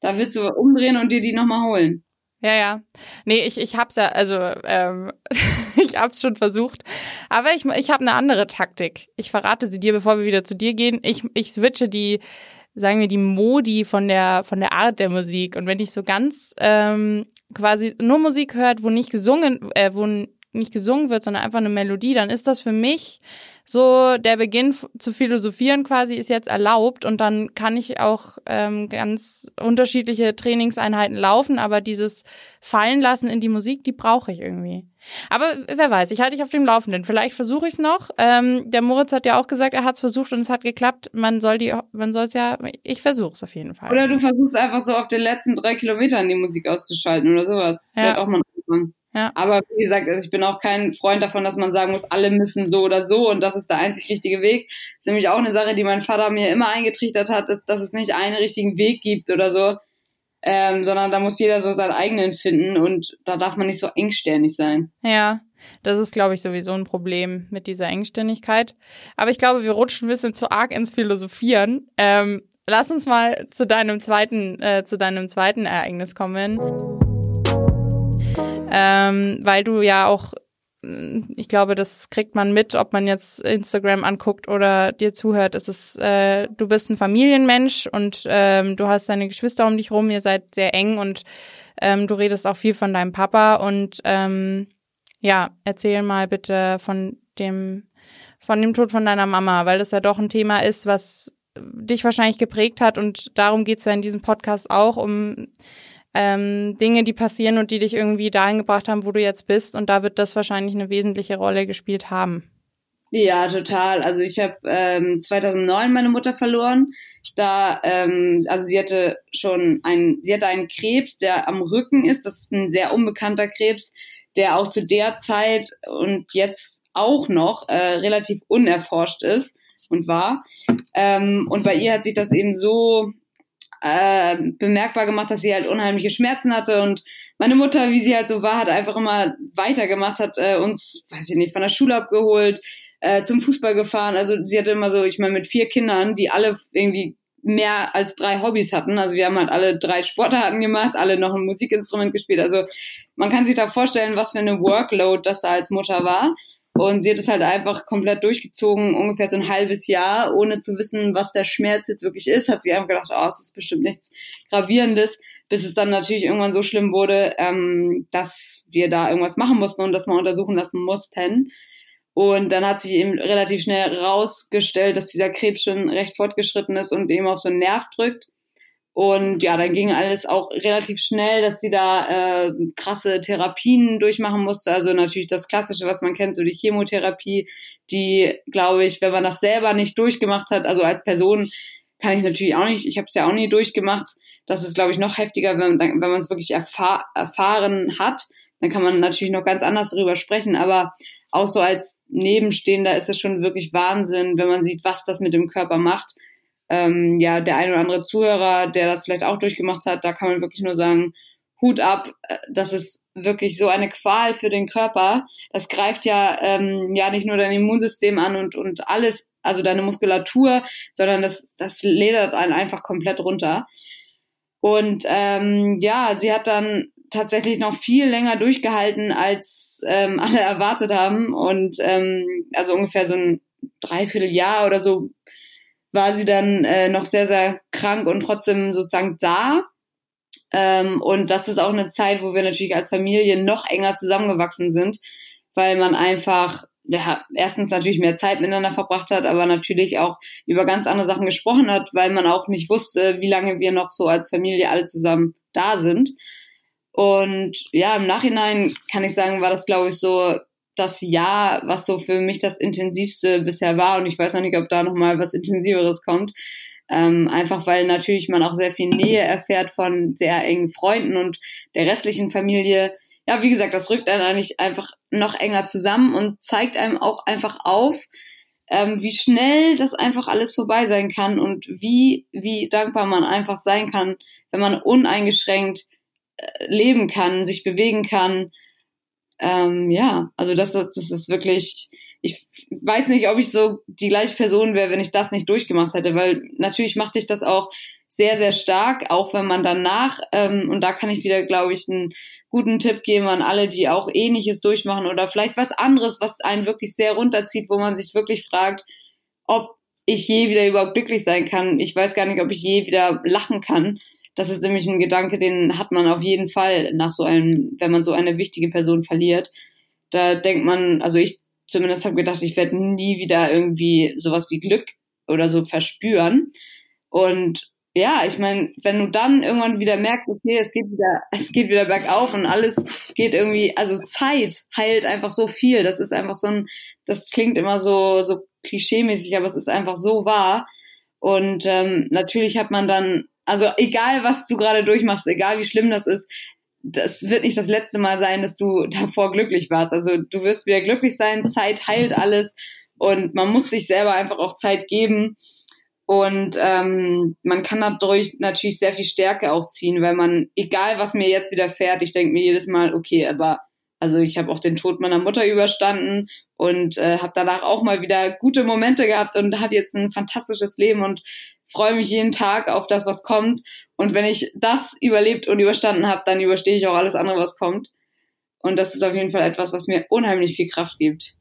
Da willst du umdrehen und dir die nochmal holen. Ja, ja. Nee, ich, ich hab's ja, also ähm, ich hab's schon versucht. Aber ich, ich habe eine andere Taktik. Ich verrate sie dir, bevor wir wieder zu dir gehen. Ich, ich switche die sagen wir, die Modi von der, von der Art der Musik. Und wenn ich so ganz ähm, quasi nur Musik hört, wo nicht gesungen, äh, wo nicht gesungen wird, sondern einfach eine Melodie, dann ist das für mich so der Beginn zu philosophieren quasi ist jetzt erlaubt und dann kann ich auch ähm, ganz unterschiedliche Trainingseinheiten laufen, aber dieses Fallen lassen in die Musik, die brauche ich irgendwie. Aber wer weiß, ich halte dich auf dem Laufenden. Vielleicht versuche ich es noch. Ähm, der Moritz hat ja auch gesagt, er hat es versucht und es hat geklappt. Man soll die, man soll es ja, ich versuche es auf jeden Fall. Oder du versuchst einfach so auf den letzten drei Kilometern die Musik auszuschalten oder sowas. Ja. Wird auch mal anfangen. Ja. Aber wie gesagt, also ich bin auch kein Freund davon, dass man sagen muss, alle müssen so oder so und das ist der einzig richtige Weg. Das ist nämlich auch eine Sache, die mein Vater mir immer eingetrichtert hat, ist, dass es nicht einen richtigen Weg gibt oder so, ähm, sondern da muss jeder so seinen eigenen finden und da darf man nicht so engständig sein. Ja, das ist, glaube ich, sowieso ein Problem mit dieser Engständigkeit. Aber ich glaube, wir rutschen ein bisschen zu arg ins Philosophieren. Ähm, lass uns mal zu deinem zweiten, äh, zu deinem zweiten Ereignis kommen ähm, weil du ja auch, ich glaube, das kriegt man mit, ob man jetzt Instagram anguckt oder dir zuhört. Es ist, äh, du bist ein Familienmensch und ähm, du hast deine Geschwister um dich rum, ihr seid sehr eng und ähm, du redest auch viel von deinem Papa und ähm, ja, erzähl mal bitte von dem von dem Tod von deiner Mama, weil das ja doch ein Thema ist, was dich wahrscheinlich geprägt hat und darum geht's ja in diesem Podcast auch, um ähm, Dinge, die passieren und die dich irgendwie dahin gebracht haben, wo du jetzt bist. Und da wird das wahrscheinlich eine wesentliche Rolle gespielt haben. Ja, total. Also ich habe ähm, 2009 meine Mutter verloren. Da, ähm, also sie hatte schon ein, sie hatte einen Krebs, der am Rücken ist. Das ist ein sehr unbekannter Krebs, der auch zu der Zeit und jetzt auch noch äh, relativ unerforscht ist und war. Ähm, und bei ihr hat sich das eben so äh, bemerkbar gemacht, dass sie halt unheimliche Schmerzen hatte und meine Mutter, wie sie halt so war, hat einfach immer weitergemacht, hat äh, uns, weiß ich nicht, von der Schule abgeholt, äh, zum Fußball gefahren. Also sie hatte immer so, ich meine, mit vier Kindern, die alle irgendwie mehr als drei Hobbys hatten. Also wir haben halt alle drei Sportarten gemacht, alle noch ein Musikinstrument gespielt. Also man kann sich da vorstellen, was für eine Workload das da als Mutter war. Und sie hat es halt einfach komplett durchgezogen, ungefähr so ein halbes Jahr, ohne zu wissen, was der Schmerz jetzt wirklich ist. Hat sie einfach gedacht, oh, es ist bestimmt nichts Gravierendes, bis es dann natürlich irgendwann so schlimm wurde, ähm, dass wir da irgendwas machen mussten und das mal untersuchen lassen mussten. Und dann hat sich eben relativ schnell rausgestellt, dass dieser Krebs schon recht fortgeschritten ist und eben auf so einen Nerv drückt. Und ja, dann ging alles auch relativ schnell, dass sie da äh, krasse Therapien durchmachen musste. Also natürlich das Klassische, was man kennt, so die Chemotherapie, die, glaube ich, wenn man das selber nicht durchgemacht hat, also als Person kann ich natürlich auch nicht, ich habe es ja auch nie durchgemacht. Das ist, glaube ich, noch heftiger, wenn, wenn man es wirklich erfahr erfahren hat. Dann kann man natürlich noch ganz anders darüber sprechen. Aber auch so als Nebenstehender ist es schon wirklich Wahnsinn, wenn man sieht, was das mit dem Körper macht ähm, ja, der ein oder andere Zuhörer, der das vielleicht auch durchgemacht hat, da kann man wirklich nur sagen, Hut ab, äh, das ist wirklich so eine Qual für den Körper. Das greift ja, ähm, ja nicht nur dein Immunsystem an und, und alles, also deine Muskulatur, sondern das, das ledert einen einfach komplett runter. Und ähm, ja, sie hat dann tatsächlich noch viel länger durchgehalten, als ähm, alle erwartet haben. Und ähm, also ungefähr so ein Dreivierteljahr oder so war sie dann äh, noch sehr, sehr krank und trotzdem sozusagen da. Ähm, und das ist auch eine Zeit, wo wir natürlich als Familie noch enger zusammengewachsen sind, weil man einfach ja, erstens natürlich mehr Zeit miteinander verbracht hat, aber natürlich auch über ganz andere Sachen gesprochen hat, weil man auch nicht wusste, wie lange wir noch so als Familie alle zusammen da sind. Und ja, im Nachhinein kann ich sagen, war das, glaube ich, so das Jahr, was so für mich das intensivste bisher war. Und ich weiß noch nicht, ob da nochmal was Intensiveres kommt. Ähm, einfach weil natürlich man auch sehr viel Nähe erfährt von sehr engen Freunden und der restlichen Familie. Ja, wie gesagt, das rückt dann eigentlich einfach noch enger zusammen und zeigt einem auch einfach auf, ähm, wie schnell das einfach alles vorbei sein kann und wie, wie dankbar man einfach sein kann, wenn man uneingeschränkt äh, leben kann, sich bewegen kann, ähm, ja, also das, das ist wirklich, ich weiß nicht, ob ich so die gleiche Person wäre, wenn ich das nicht durchgemacht hätte, weil natürlich macht dich das auch sehr, sehr stark, auch wenn man danach, ähm, und da kann ich wieder, glaube ich, einen guten Tipp geben an alle, die auch ähnliches durchmachen oder vielleicht was anderes, was einen wirklich sehr runterzieht, wo man sich wirklich fragt, ob ich je wieder überhaupt glücklich sein kann. Ich weiß gar nicht, ob ich je wieder lachen kann. Das ist nämlich ein Gedanke, den hat man auf jeden Fall nach so einem, wenn man so eine wichtige Person verliert. da denkt man, also ich zumindest habe gedacht, ich werde nie wieder irgendwie sowas wie Glück oder so verspüren. Und ja, ich meine, wenn du dann irgendwann wieder merkst, okay, es geht wieder, es geht wieder bergauf und alles geht irgendwie, also Zeit heilt einfach so viel. Das ist einfach so ein, das klingt immer so, so klischeemäßig, aber es ist einfach so wahr. Und ähm, natürlich hat man dann, also egal was du gerade durchmachst, egal wie schlimm das ist, das wird nicht das letzte Mal sein, dass du davor glücklich warst. Also du wirst wieder glücklich sein, Zeit heilt alles und man muss sich selber einfach auch Zeit geben. Und ähm, man kann dadurch natürlich sehr viel Stärke auch ziehen, weil man, egal was mir jetzt wieder fährt, ich denke mir jedes Mal, okay, aber also ich habe auch den Tod meiner Mutter überstanden und äh, habe danach auch mal wieder gute Momente gehabt und habe jetzt ein fantastisches Leben und freue mich jeden Tag auf das, was kommt. Und wenn ich das überlebt und überstanden habe, dann überstehe ich auch alles andere, was kommt. Und das ist auf jeden Fall etwas, was mir unheimlich viel Kraft gibt.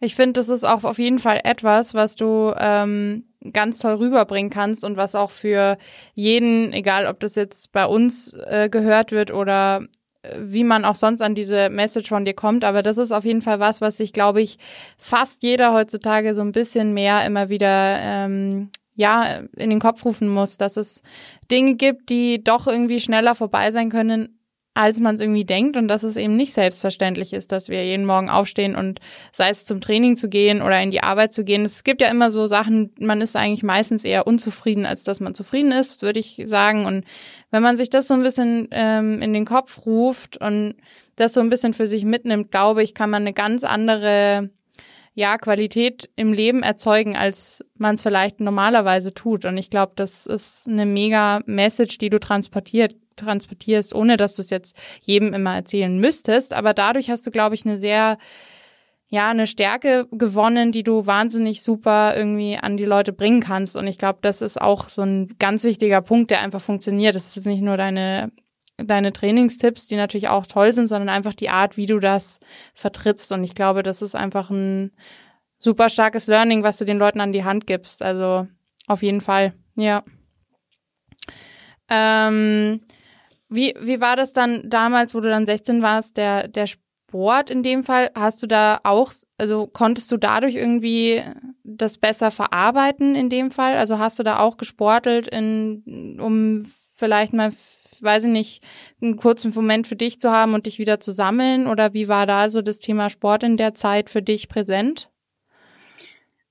Ich finde, das ist auch auf jeden Fall etwas, was du ähm, ganz toll rüberbringen kannst und was auch für jeden, egal ob das jetzt bei uns äh, gehört wird oder äh, wie man auch sonst an diese Message von dir kommt. Aber das ist auf jeden Fall was, was sich, glaube ich, fast jeder heutzutage so ein bisschen mehr immer wieder ähm, ja, in den Kopf rufen muss, dass es Dinge gibt, die doch irgendwie schneller vorbei sein können, als man es irgendwie denkt und dass es eben nicht selbstverständlich ist, dass wir jeden Morgen aufstehen und sei es zum Training zu gehen oder in die Arbeit zu gehen. Es gibt ja immer so Sachen, man ist eigentlich meistens eher unzufrieden, als dass man zufrieden ist, würde ich sagen. Und wenn man sich das so ein bisschen ähm, in den Kopf ruft und das so ein bisschen für sich mitnimmt, glaube ich, kann man eine ganz andere ja, Qualität im Leben erzeugen, als man es vielleicht normalerweise tut. Und ich glaube, das ist eine mega Message, die du transportiert, transportierst, ohne dass du es jetzt jedem immer erzählen müsstest. Aber dadurch hast du, glaube ich, eine sehr, ja, eine Stärke gewonnen, die du wahnsinnig super irgendwie an die Leute bringen kannst. Und ich glaube, das ist auch so ein ganz wichtiger Punkt, der einfach funktioniert. Das ist nicht nur deine deine Trainingstipps, die natürlich auch toll sind, sondern einfach die Art, wie du das vertrittst. Und ich glaube, das ist einfach ein super starkes Learning, was du den Leuten an die Hand gibst. Also auf jeden Fall, ja. Ähm, wie, wie war das dann damals, wo du dann 16 warst, der, der Sport in dem Fall? Hast du da auch, also konntest du dadurch irgendwie das besser verarbeiten in dem Fall? Also hast du da auch gesportelt, in, um vielleicht mal weiß ich nicht, einen kurzen Moment für dich zu haben und dich wieder zu sammeln? Oder wie war da so das Thema Sport in der Zeit für dich präsent?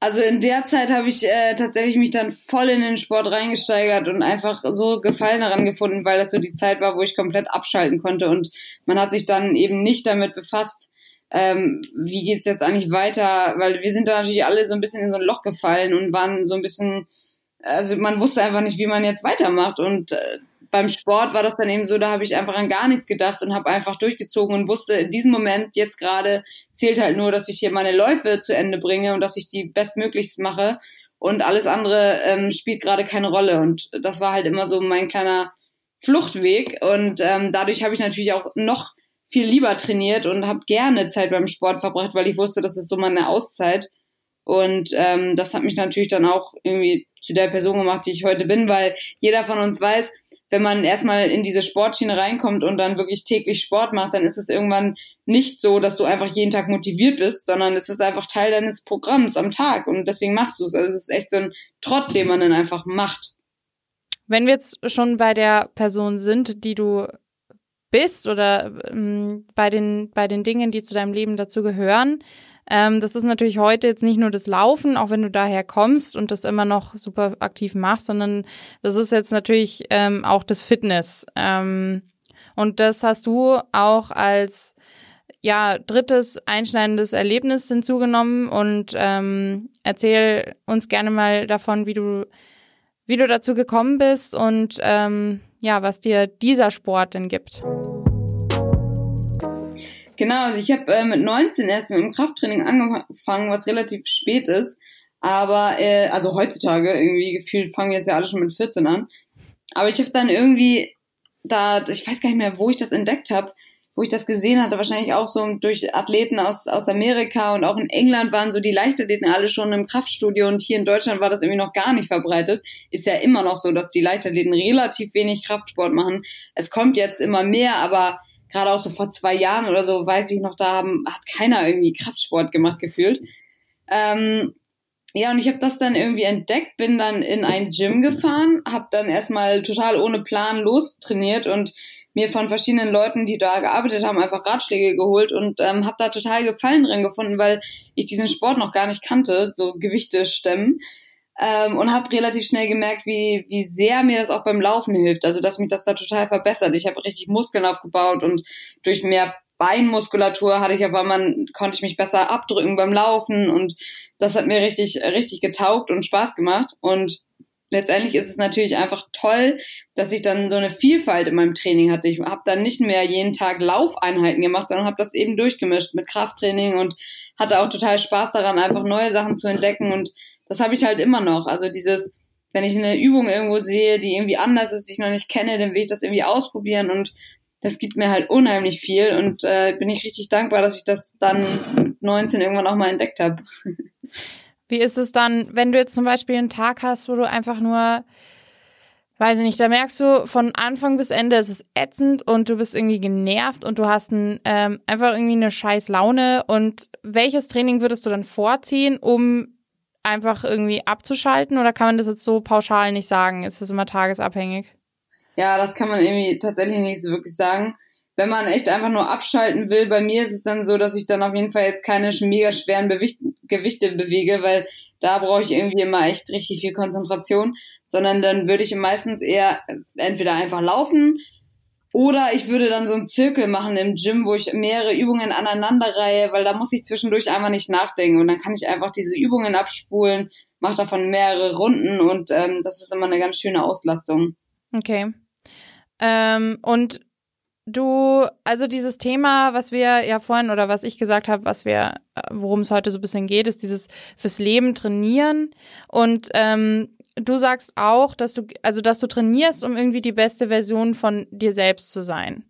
Also in der Zeit habe ich äh, tatsächlich mich dann voll in den Sport reingesteigert und einfach so Gefallen daran gefunden, weil das so die Zeit war, wo ich komplett abschalten konnte und man hat sich dann eben nicht damit befasst, ähm, wie geht's jetzt eigentlich weiter, weil wir sind da natürlich alle so ein bisschen in so ein Loch gefallen und waren so ein bisschen, also man wusste einfach nicht, wie man jetzt weitermacht und äh, beim Sport war das dann eben so, da habe ich einfach an gar nichts gedacht und habe einfach durchgezogen und wusste, in diesem Moment jetzt gerade zählt halt nur, dass ich hier meine Läufe zu Ende bringe und dass ich die bestmöglichst mache. Und alles andere ähm, spielt gerade keine Rolle. Und das war halt immer so mein kleiner Fluchtweg. Und ähm, dadurch habe ich natürlich auch noch viel lieber trainiert und habe gerne Zeit beim Sport verbracht, weil ich wusste, das ist so meine Auszeit. Und ähm, das hat mich natürlich dann auch irgendwie zu der Person gemacht, die ich heute bin, weil jeder von uns weiß, wenn man erstmal in diese Sportschiene reinkommt und dann wirklich täglich Sport macht, dann ist es irgendwann nicht so, dass du einfach jeden Tag motiviert bist, sondern es ist einfach Teil deines Programms am Tag und deswegen machst du es. Also es ist echt so ein Trott, den man dann einfach macht. Wenn wir jetzt schon bei der Person sind, die du bist oder ähm, bei den bei den Dingen, die zu deinem Leben dazu gehören, ähm, das ist natürlich heute jetzt nicht nur das Laufen, auch wenn du daher kommst und das immer noch super aktiv machst, sondern das ist jetzt natürlich ähm, auch das Fitness. Ähm, und das hast du auch als ja, drittes einschneidendes Erlebnis hinzugenommen und ähm, erzähl uns gerne mal davon, wie du, wie du dazu gekommen bist und ähm, ja, was dir dieser Sport denn gibt. Genau, also ich habe äh, mit 19 erst mit dem Krafttraining angefangen, was relativ spät ist. Aber, äh, also heutzutage, irgendwie gefühlt fangen jetzt ja alle schon mit 14 an. Aber ich habe dann irgendwie da, ich weiß gar nicht mehr, wo ich das entdeckt habe, wo ich das gesehen hatte, wahrscheinlich auch so durch Athleten aus, aus Amerika und auch in England waren so die Leichtathleten alle schon im Kraftstudio und hier in Deutschland war das irgendwie noch gar nicht verbreitet. Ist ja immer noch so, dass die Leichtathleten relativ wenig Kraftsport machen. Es kommt jetzt immer mehr, aber gerade auch so vor zwei Jahren oder so, weiß ich noch, da haben, hat keiner irgendwie Kraftsport gemacht gefühlt. Ähm, ja, und ich habe das dann irgendwie entdeckt, bin dann in ein Gym gefahren, habe dann erstmal total ohne Plan los trainiert und mir von verschiedenen Leuten, die da gearbeitet haben, einfach Ratschläge geholt und ähm, habe da total Gefallen drin gefunden, weil ich diesen Sport noch gar nicht kannte, so Gewichte stemmen. Ähm, und habe relativ schnell gemerkt, wie, wie sehr mir das auch beim Laufen hilft. Also, dass mich das da total verbessert. Ich habe richtig Muskeln aufgebaut und durch mehr Beinmuskulatur hatte ich aber man konnte ich mich besser abdrücken beim Laufen und das hat mir richtig richtig getaugt und Spaß gemacht und letztendlich ist es natürlich einfach toll, dass ich dann so eine Vielfalt in meinem Training hatte. Ich habe dann nicht mehr jeden Tag Laufeinheiten gemacht, sondern habe das eben durchgemischt mit Krafttraining und hatte auch total Spaß daran, einfach neue Sachen zu entdecken. Und das habe ich halt immer noch. Also dieses, wenn ich eine Übung irgendwo sehe, die irgendwie anders ist, die ich noch nicht kenne, dann will ich das irgendwie ausprobieren und das gibt mir halt unheimlich viel und äh, bin ich richtig dankbar, dass ich das dann mit 19 irgendwann auch mal entdeckt habe. Wie ist es dann, wenn du jetzt zum Beispiel einen Tag hast, wo du einfach nur, weiß ich nicht, da merkst du von Anfang bis Ende, es ist ätzend und du bist irgendwie genervt und du hast ein, ähm, einfach irgendwie eine scheiß Laune. Und welches Training würdest du dann vorziehen, um einfach irgendwie abzuschalten? Oder kann man das jetzt so pauschal nicht sagen? Ist das immer tagesabhängig? Ja, das kann man irgendwie tatsächlich nicht so wirklich sagen wenn man echt einfach nur abschalten will, bei mir ist es dann so, dass ich dann auf jeden Fall jetzt keine mega schweren Bewicht Gewichte bewege, weil da brauche ich irgendwie immer echt richtig viel Konzentration, sondern dann würde ich meistens eher entweder einfach laufen oder ich würde dann so einen Zirkel machen im Gym, wo ich mehrere Übungen aneinanderreihe, weil da muss ich zwischendurch einfach nicht nachdenken und dann kann ich einfach diese Übungen abspulen, mache davon mehrere Runden und ähm, das ist immer eine ganz schöne Auslastung. Okay. Ähm, und Du, also dieses Thema, was wir ja vorhin oder was ich gesagt habe, was wir, äh, worum es heute so ein bisschen geht, ist dieses fürs Leben trainieren. Und ähm, du sagst auch, dass du, also dass du trainierst, um irgendwie die beste Version von dir selbst zu sein.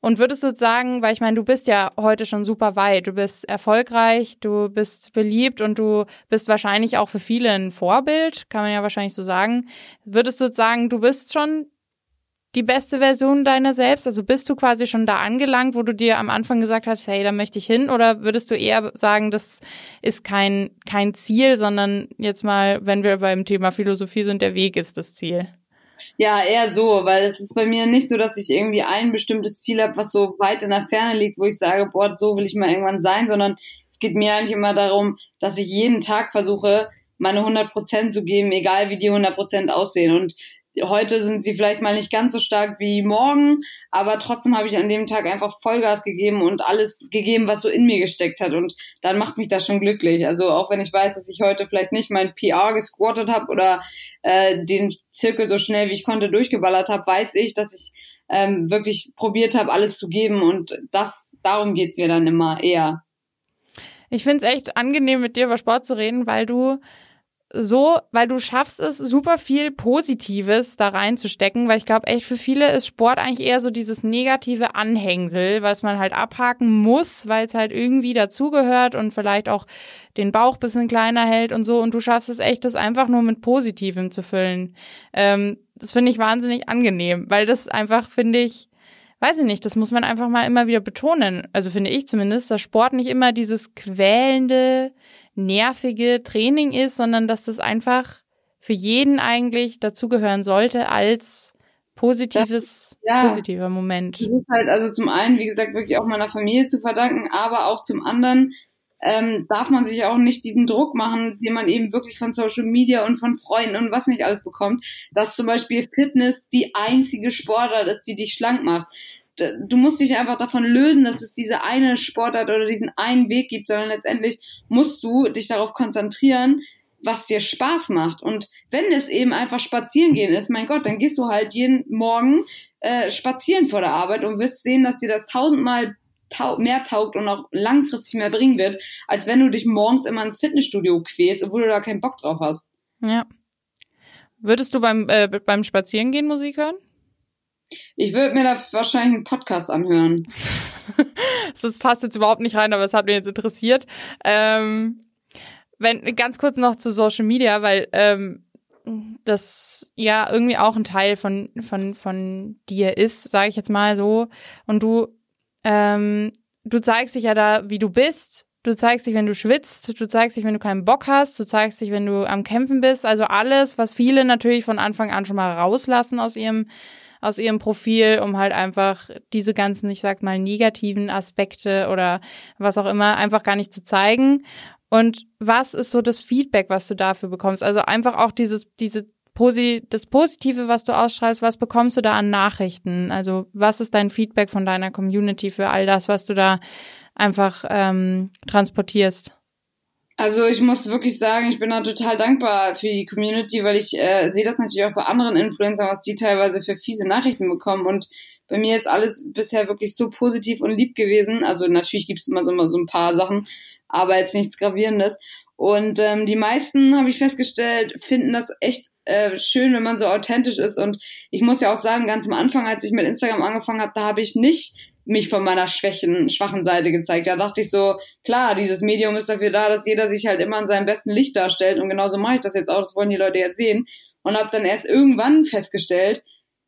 Und würdest du sagen, weil ich meine, du bist ja heute schon super weit, du bist erfolgreich, du bist beliebt und du bist wahrscheinlich auch für viele ein Vorbild, kann man ja wahrscheinlich so sagen. Würdest du sagen, du bist schon die beste Version deiner selbst? Also bist du quasi schon da angelangt, wo du dir am Anfang gesagt hast, hey, da möchte ich hin? Oder würdest du eher sagen, das ist kein, kein Ziel, sondern jetzt mal, wenn wir beim Thema Philosophie sind, der Weg ist das Ziel? Ja, eher so, weil es ist bei mir nicht so, dass ich irgendwie ein bestimmtes Ziel habe, was so weit in der Ferne liegt, wo ich sage, boah, so will ich mal irgendwann sein, sondern es geht mir eigentlich immer darum, dass ich jeden Tag versuche, meine 100 Prozent zu geben, egal wie die 100 Prozent aussehen. Und Heute sind sie vielleicht mal nicht ganz so stark wie morgen, aber trotzdem habe ich an dem Tag einfach Vollgas gegeben und alles gegeben, was so in mir gesteckt hat. Und dann macht mich das schon glücklich. Also auch wenn ich weiß, dass ich heute vielleicht nicht mein PR gesquattet habe oder äh, den Zirkel so schnell wie ich konnte durchgeballert habe, weiß ich, dass ich ähm, wirklich probiert habe, alles zu geben. Und das, darum geht's mir dann immer eher. Ich finde es echt angenehm, mit dir über Sport zu reden, weil du so, weil du schaffst es, super viel Positives da reinzustecken, weil ich glaube, echt für viele ist Sport eigentlich eher so dieses negative Anhängsel, was man halt abhaken muss, weil es halt irgendwie dazugehört und vielleicht auch den Bauch bisschen kleiner hält und so. Und du schaffst es echt, das einfach nur mit Positivem zu füllen. Ähm, das finde ich wahnsinnig angenehm, weil das einfach, finde ich, weiß ich nicht, das muss man einfach mal immer wieder betonen. Also finde ich zumindest, dass Sport nicht immer dieses quälende, nervige Training ist, sondern dass das einfach für jeden eigentlich dazugehören sollte als positives, ja, positiver Moment. Das ist halt also zum einen, wie gesagt, wirklich auch meiner Familie zu verdanken, aber auch zum anderen ähm, darf man sich auch nicht diesen Druck machen, den man eben wirklich von Social Media und von Freunden und was nicht alles bekommt, dass zum Beispiel Fitness die einzige Sportart ist, die dich schlank macht du musst dich einfach davon lösen, dass es diese eine Sportart oder diesen einen Weg gibt, sondern letztendlich musst du dich darauf konzentrieren, was dir Spaß macht. Und wenn es eben einfach spazieren gehen ist, mein Gott, dann gehst du halt jeden Morgen äh, spazieren vor der Arbeit und wirst sehen, dass dir das tausendmal tau mehr taugt und auch langfristig mehr bringen wird, als wenn du dich morgens immer ins Fitnessstudio quälst, obwohl du da keinen Bock drauf hast. Ja. Würdest du beim, äh, beim Spazierengehen Musik hören? Ich würde mir da wahrscheinlich einen Podcast anhören. das passt jetzt überhaupt nicht rein, aber es hat mich jetzt interessiert. Ähm, wenn ganz kurz noch zu Social Media, weil ähm, das ja irgendwie auch ein Teil von von von dir ist, sage ich jetzt mal so. Und du ähm, du zeigst dich ja da, wie du bist. Du zeigst dich, wenn du schwitzt. Du zeigst dich, wenn du keinen Bock hast. Du zeigst dich, wenn du am Kämpfen bist. Also alles, was viele natürlich von Anfang an schon mal rauslassen aus ihrem aus ihrem Profil, um halt einfach diese ganzen, ich sag mal, negativen Aspekte oder was auch immer einfach gar nicht zu zeigen. Und was ist so das Feedback, was du dafür bekommst? Also einfach auch dieses, diese Posi das Positive, was du ausstrahlst, was bekommst du da an Nachrichten? Also was ist dein Feedback von deiner Community für all das, was du da einfach ähm, transportierst? Also ich muss wirklich sagen, ich bin da total dankbar für die Community, weil ich äh, sehe das natürlich auch bei anderen Influencern, was die teilweise für fiese Nachrichten bekommen. Und bei mir ist alles bisher wirklich so positiv und lieb gewesen. Also natürlich gibt es immer so, immer so ein paar Sachen, aber jetzt nichts Gravierendes. Und ähm, die meisten, habe ich festgestellt, finden das echt äh, schön, wenn man so authentisch ist. Und ich muss ja auch sagen, ganz am Anfang, als ich mit Instagram angefangen habe, da habe ich nicht mich von meiner schwächen, schwachen Seite gezeigt. Da dachte ich so, klar, dieses Medium ist dafür da, dass jeder sich halt immer in seinem besten Licht darstellt. Und genauso mache ich das jetzt auch, das wollen die Leute jetzt sehen. Und habe dann erst irgendwann festgestellt,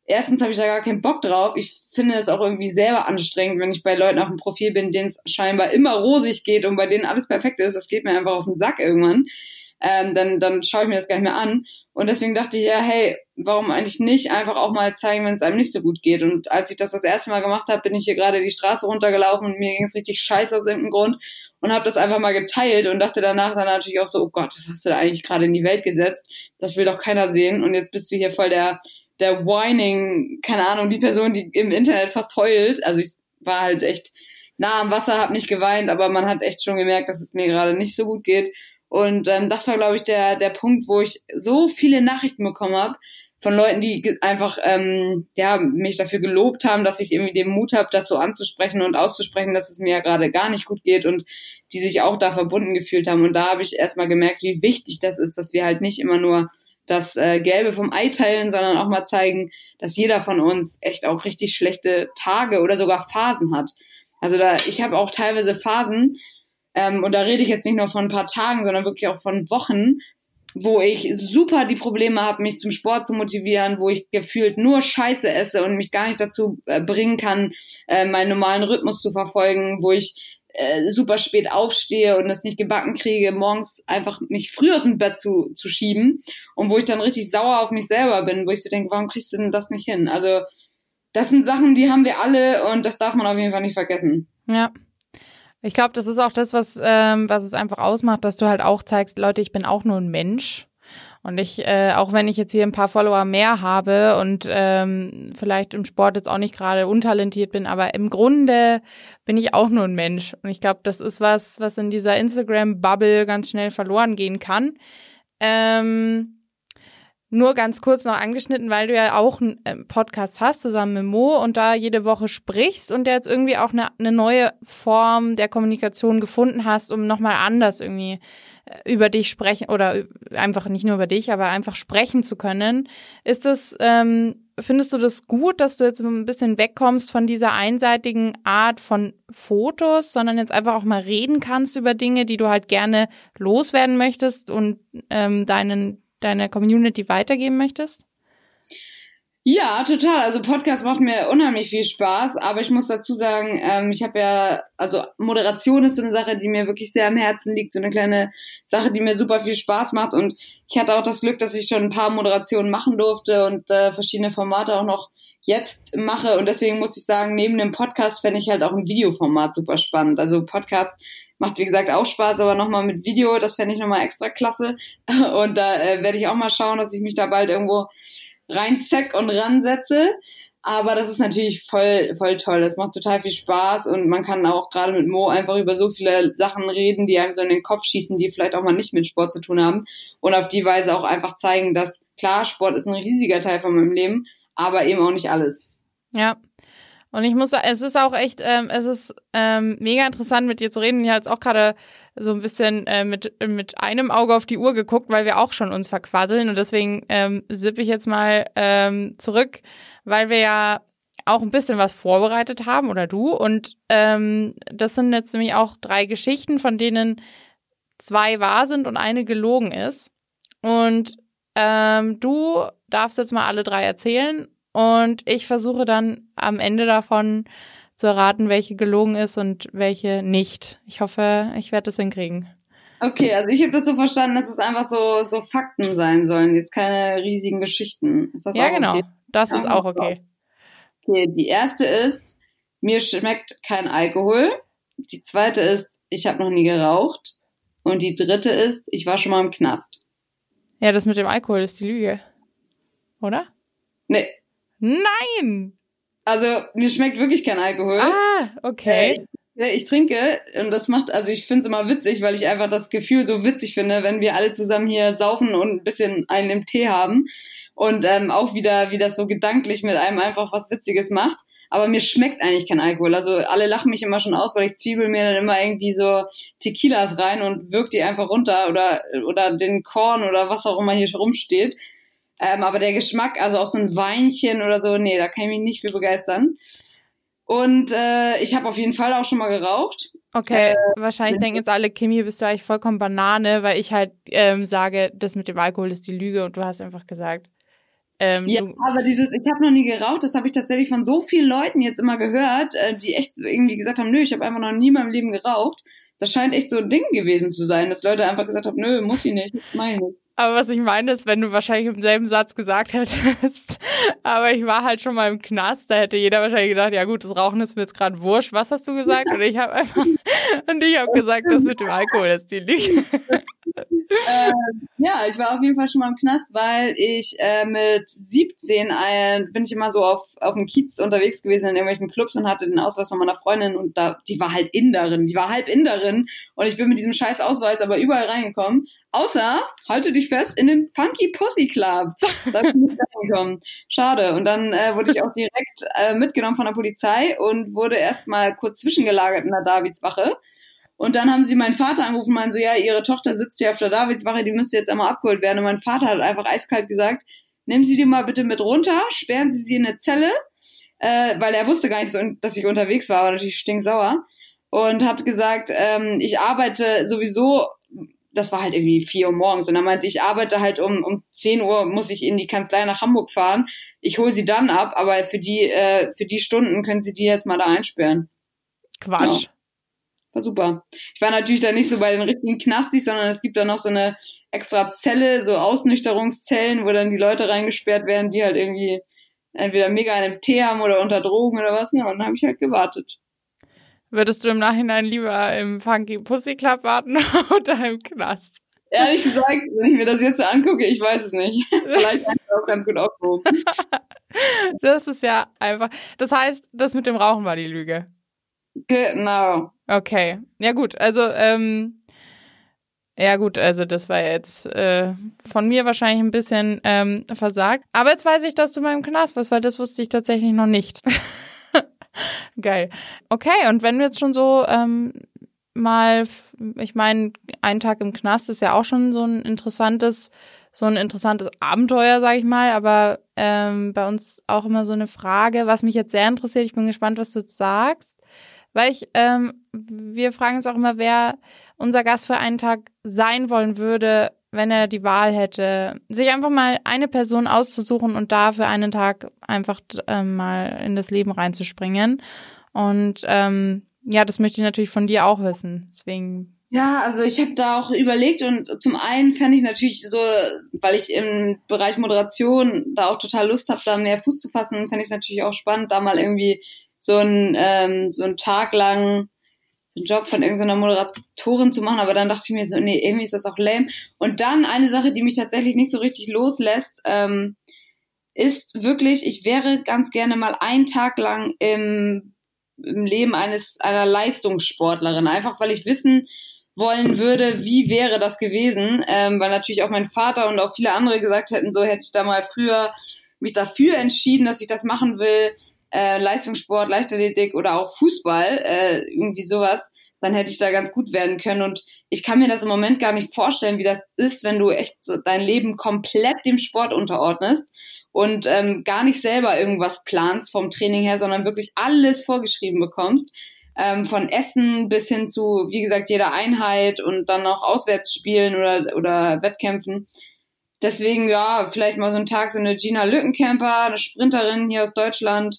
erstens habe ich da gar keinen Bock drauf. Ich finde es auch irgendwie selber anstrengend, wenn ich bei Leuten auf dem Profil bin, denen es scheinbar immer rosig geht und bei denen alles perfekt ist. Das geht mir einfach auf den Sack irgendwann. Ähm, dann, dann schaue ich mir das gar nicht mehr an. Und deswegen dachte ich, ja, hey, warum eigentlich nicht einfach auch mal zeigen, wenn es einem nicht so gut geht. Und als ich das das erste Mal gemacht habe, bin ich hier gerade die Straße runtergelaufen und mir ging es richtig scheiße aus irgendeinem Grund und habe das einfach mal geteilt und dachte danach dann natürlich auch so, oh Gott, was hast du da eigentlich gerade in die Welt gesetzt? Das will doch keiner sehen. Und jetzt bist du hier voll der, der whining, keine Ahnung, die Person, die im Internet fast heult. Also ich war halt echt nah am Wasser, habe nicht geweint, aber man hat echt schon gemerkt, dass es mir gerade nicht so gut geht. Und ähm, das war, glaube ich, der, der Punkt, wo ich so viele Nachrichten bekommen habe von Leuten, die einfach ähm, ja, mich dafür gelobt haben, dass ich irgendwie den Mut habe, das so anzusprechen und auszusprechen, dass es mir ja gerade gar nicht gut geht und die sich auch da verbunden gefühlt haben. Und da habe ich erstmal gemerkt, wie wichtig das ist, dass wir halt nicht immer nur das äh, Gelbe vom Ei teilen, sondern auch mal zeigen, dass jeder von uns echt auch richtig schlechte Tage oder sogar Phasen hat. Also da, ich habe auch teilweise Phasen, ähm, und da rede ich jetzt nicht nur von ein paar Tagen, sondern wirklich auch von Wochen, wo ich super die Probleme habe, mich zum Sport zu motivieren, wo ich gefühlt nur Scheiße esse und mich gar nicht dazu äh, bringen kann, äh, meinen normalen Rhythmus zu verfolgen, wo ich äh, super spät aufstehe und das nicht gebacken kriege, morgens einfach mich früh aus dem Bett zu, zu schieben und wo ich dann richtig sauer auf mich selber bin, wo ich so denke, warum kriegst du denn das nicht hin? Also das sind Sachen, die haben wir alle und das darf man auf jeden Fall nicht vergessen. Ja. Ich glaube, das ist auch das, was, ähm, was es einfach ausmacht, dass du halt auch zeigst, Leute, ich bin auch nur ein Mensch. Und ich, äh, auch wenn ich jetzt hier ein paar Follower mehr habe und ähm, vielleicht im Sport jetzt auch nicht gerade untalentiert bin, aber im Grunde bin ich auch nur ein Mensch. Und ich glaube, das ist was, was in dieser Instagram-Bubble ganz schnell verloren gehen kann. Ähm, nur ganz kurz noch angeschnitten, weil du ja auch einen äh, Podcast hast zusammen mit Mo und da jede Woche sprichst und der jetzt irgendwie auch eine, eine neue Form der Kommunikation gefunden hast, um nochmal anders irgendwie äh, über dich sprechen oder einfach nicht nur über dich, aber einfach sprechen zu können. Ist das, ähm, findest du das gut, dass du jetzt ein bisschen wegkommst von dieser einseitigen Art von Fotos, sondern jetzt einfach auch mal reden kannst über Dinge, die du halt gerne loswerden möchtest und ähm, deinen deiner Community weitergeben möchtest? Ja, total. Also Podcast macht mir unheimlich viel Spaß, aber ich muss dazu sagen, ähm, ich habe ja, also Moderation ist so eine Sache, die mir wirklich sehr am Herzen liegt, so eine kleine Sache, die mir super viel Spaß macht und ich hatte auch das Glück, dass ich schon ein paar Moderationen machen durfte und äh, verschiedene Formate auch noch jetzt mache und deswegen muss ich sagen, neben dem Podcast fände ich halt auch ein Videoformat super spannend. Also Podcast Macht wie gesagt auch Spaß, aber nochmal mit Video, das fände ich nochmal extra klasse. Und da äh, werde ich auch mal schauen, dass ich mich da bald irgendwo reinzeck und ransetze. Aber das ist natürlich voll, voll toll. Das macht total viel Spaß und man kann auch gerade mit Mo einfach über so viele Sachen reden, die einem so in den Kopf schießen, die vielleicht auch mal nicht mit Sport zu tun haben. Und auf die Weise auch einfach zeigen, dass klar, Sport ist ein riesiger Teil von meinem Leben, aber eben auch nicht alles. Ja, und ich muss sagen, es ist auch echt, ähm, es ist ähm, mega interessant, mit dir zu reden. Ich habe jetzt auch gerade so ein bisschen äh, mit, mit einem Auge auf die Uhr geguckt, weil wir auch schon uns verquasseln. Und deswegen ähm, sippe ich jetzt mal ähm, zurück, weil wir ja auch ein bisschen was vorbereitet haben, oder du. Und ähm, das sind jetzt nämlich auch drei Geschichten, von denen zwei wahr sind und eine gelogen ist. Und ähm, du darfst jetzt mal alle drei erzählen und ich versuche dann am Ende davon zu erraten, welche gelogen ist und welche nicht. Ich hoffe, ich werde das hinkriegen. Okay, also ich habe das so verstanden, dass es einfach so, so Fakten sein sollen, jetzt keine riesigen Geschichten. Ist das ja, auch genau. Okay? Das ist auch okay. Okay, die erste ist, mir schmeckt kein Alkohol. Die zweite ist, ich habe noch nie geraucht. Und die dritte ist, ich war schon mal im Knast. Ja, das mit dem Alkohol ist die Lüge. Oder? Nee. Nein! Also, mir schmeckt wirklich kein Alkohol. Ah, okay. Äh, ich trinke und das macht, also ich finde es immer witzig, weil ich einfach das Gefühl so witzig finde, wenn wir alle zusammen hier saufen und ein bisschen einen im Tee haben und ähm, auch wieder, wie das so gedanklich mit einem einfach was Witziges macht. Aber mir schmeckt eigentlich kein Alkohol. Also alle lachen mich immer schon aus, weil ich zwiebel mir dann immer irgendwie so Tequilas rein und wirk die einfach runter oder, oder den Korn oder was auch immer hier rumsteht. Ähm, aber der Geschmack, also auch so ein Weinchen oder so, nee, da kann ich mich nicht für begeistern. Und äh, ich habe auf jeden Fall auch schon mal geraucht. Okay, äh, wahrscheinlich denken jetzt alle, Kimi, bist du eigentlich vollkommen Banane, weil ich halt ähm, sage, das mit dem Alkohol ist die Lüge und du hast einfach gesagt, ähm, ja, aber dieses, ich habe noch nie geraucht, das habe ich tatsächlich von so vielen Leuten jetzt immer gehört, äh, die echt irgendwie gesagt haben, nö, ich habe einfach noch nie in meinem Leben geraucht. Das scheint echt so ein Ding gewesen zu sein, dass Leute einfach gesagt haben, nö, muss ich nicht, meine. Aber was ich meine ist, wenn du wahrscheinlich im selben Satz gesagt hättest, aber ich war halt schon mal im Knast, da hätte jeder wahrscheinlich gedacht, ja gut, das Rauchen ist mir jetzt gerade wurscht. Was hast du gesagt? Und ich habe einfach und ich habe gesagt, das mit dem Alkohol ist die Lüge. äh, ja, ich war auf jeden Fall schon mal im Knast, weil ich äh, mit 17 äh, bin ich immer so auf, auf dem Kiez unterwegs gewesen in irgendwelchen Clubs und hatte den Ausweis von meiner Freundin und da, die war halt Inderin, die war halb Inderin und ich bin mit diesem scheiß Ausweis aber überall reingekommen. Außer, halte dich fest, in den Funky Pussy Club. Da bin ich reingekommen. Schade. Und dann äh, wurde ich auch direkt äh, mitgenommen von der Polizei und wurde erstmal kurz zwischengelagert in der Davidswache. Und dann haben sie meinen Vater angerufen und meinen so, ja, ihre Tochter sitzt hier auf der Davidswache, die müsste jetzt einmal abgeholt werden. Und mein Vater hat einfach eiskalt gesagt, nehmen Sie die mal bitte mit runter, sperren Sie sie in eine Zelle, äh, weil er wusste gar nicht, dass ich unterwegs war, war natürlich stinksauer. Und hat gesagt, ähm, ich arbeite sowieso, das war halt irgendwie vier Uhr morgens. Und er meinte, ich arbeite halt um, um zehn Uhr, muss ich in die Kanzlei nach Hamburg fahren. Ich hole sie dann ab, aber für die, äh, für die Stunden können Sie die jetzt mal da einsperren. Quatsch. Ja. War super. Ich war natürlich da nicht so bei den richtigen Knastis, sondern es gibt da noch so eine extra Zelle, so Ausnüchterungszellen, wo dann die Leute reingesperrt werden, die halt irgendwie entweder mega einen Tee haben oder unter Drogen oder was. Ja, und dann habe ich halt gewartet. Würdest du im Nachhinein lieber im Funky Pussy Club warten oder im Knast? Ehrlich gesagt, wenn ich mir das jetzt so angucke, ich weiß es nicht. Vielleicht auch ganz gut aufgehoben. das ist ja einfach. Das heißt, das mit dem Rauchen war die Lüge. Genau. Okay. Ja gut, also ähm, ja gut, also das war jetzt äh, von mir wahrscheinlich ein bisschen ähm, versagt. Aber jetzt weiß ich, dass du mal im Knast warst, weil das wusste ich tatsächlich noch nicht. Geil. Okay, und wenn wir jetzt schon so ähm, mal, ich meine, ein Tag im Knast ist ja auch schon so ein interessantes, so ein interessantes Abenteuer, sag ich mal. Aber ähm, bei uns auch immer so eine Frage, was mich jetzt sehr interessiert. Ich bin gespannt, was du jetzt sagst. Weil ich, ähm, wir fragen uns auch immer, wer unser Gast für einen Tag sein wollen würde, wenn er die Wahl hätte, sich einfach mal eine Person auszusuchen und da für einen Tag einfach ähm, mal in das Leben reinzuspringen. Und ähm, ja, das möchte ich natürlich von dir auch wissen. Deswegen. Ja, also ich habe da auch überlegt und zum einen fände ich natürlich so, weil ich im Bereich Moderation da auch total Lust habe, da mehr Fuß zu fassen, fände ich es natürlich auch spannend, da mal irgendwie so ein ähm, so ein Tag lang so Job von irgendeiner Moderatorin zu machen, aber dann dachte ich mir so, nee, irgendwie ist das auch lame. Und dann eine Sache, die mich tatsächlich nicht so richtig loslässt, ähm, ist wirklich, ich wäre ganz gerne mal einen Tag lang im, im Leben eines einer Leistungssportlerin, einfach weil ich wissen wollen würde, wie wäre das gewesen, ähm, weil natürlich auch mein Vater und auch viele andere gesagt hätten, so hätte ich da mal früher mich dafür entschieden, dass ich das machen will, äh, Leistungssport, Leichtathletik oder auch Fußball, äh, irgendwie sowas, dann hätte ich da ganz gut werden können. Und ich kann mir das im Moment gar nicht vorstellen, wie das ist, wenn du echt so dein Leben komplett dem Sport unterordnest und ähm, gar nicht selber irgendwas planst vom Training her, sondern wirklich alles vorgeschrieben bekommst. Ähm, von Essen bis hin zu, wie gesagt, jeder Einheit und dann noch Auswärtsspielen oder, oder Wettkämpfen. Deswegen, ja, vielleicht mal so einen Tag so eine Gina Lückenkämper, eine Sprinterin hier aus Deutschland,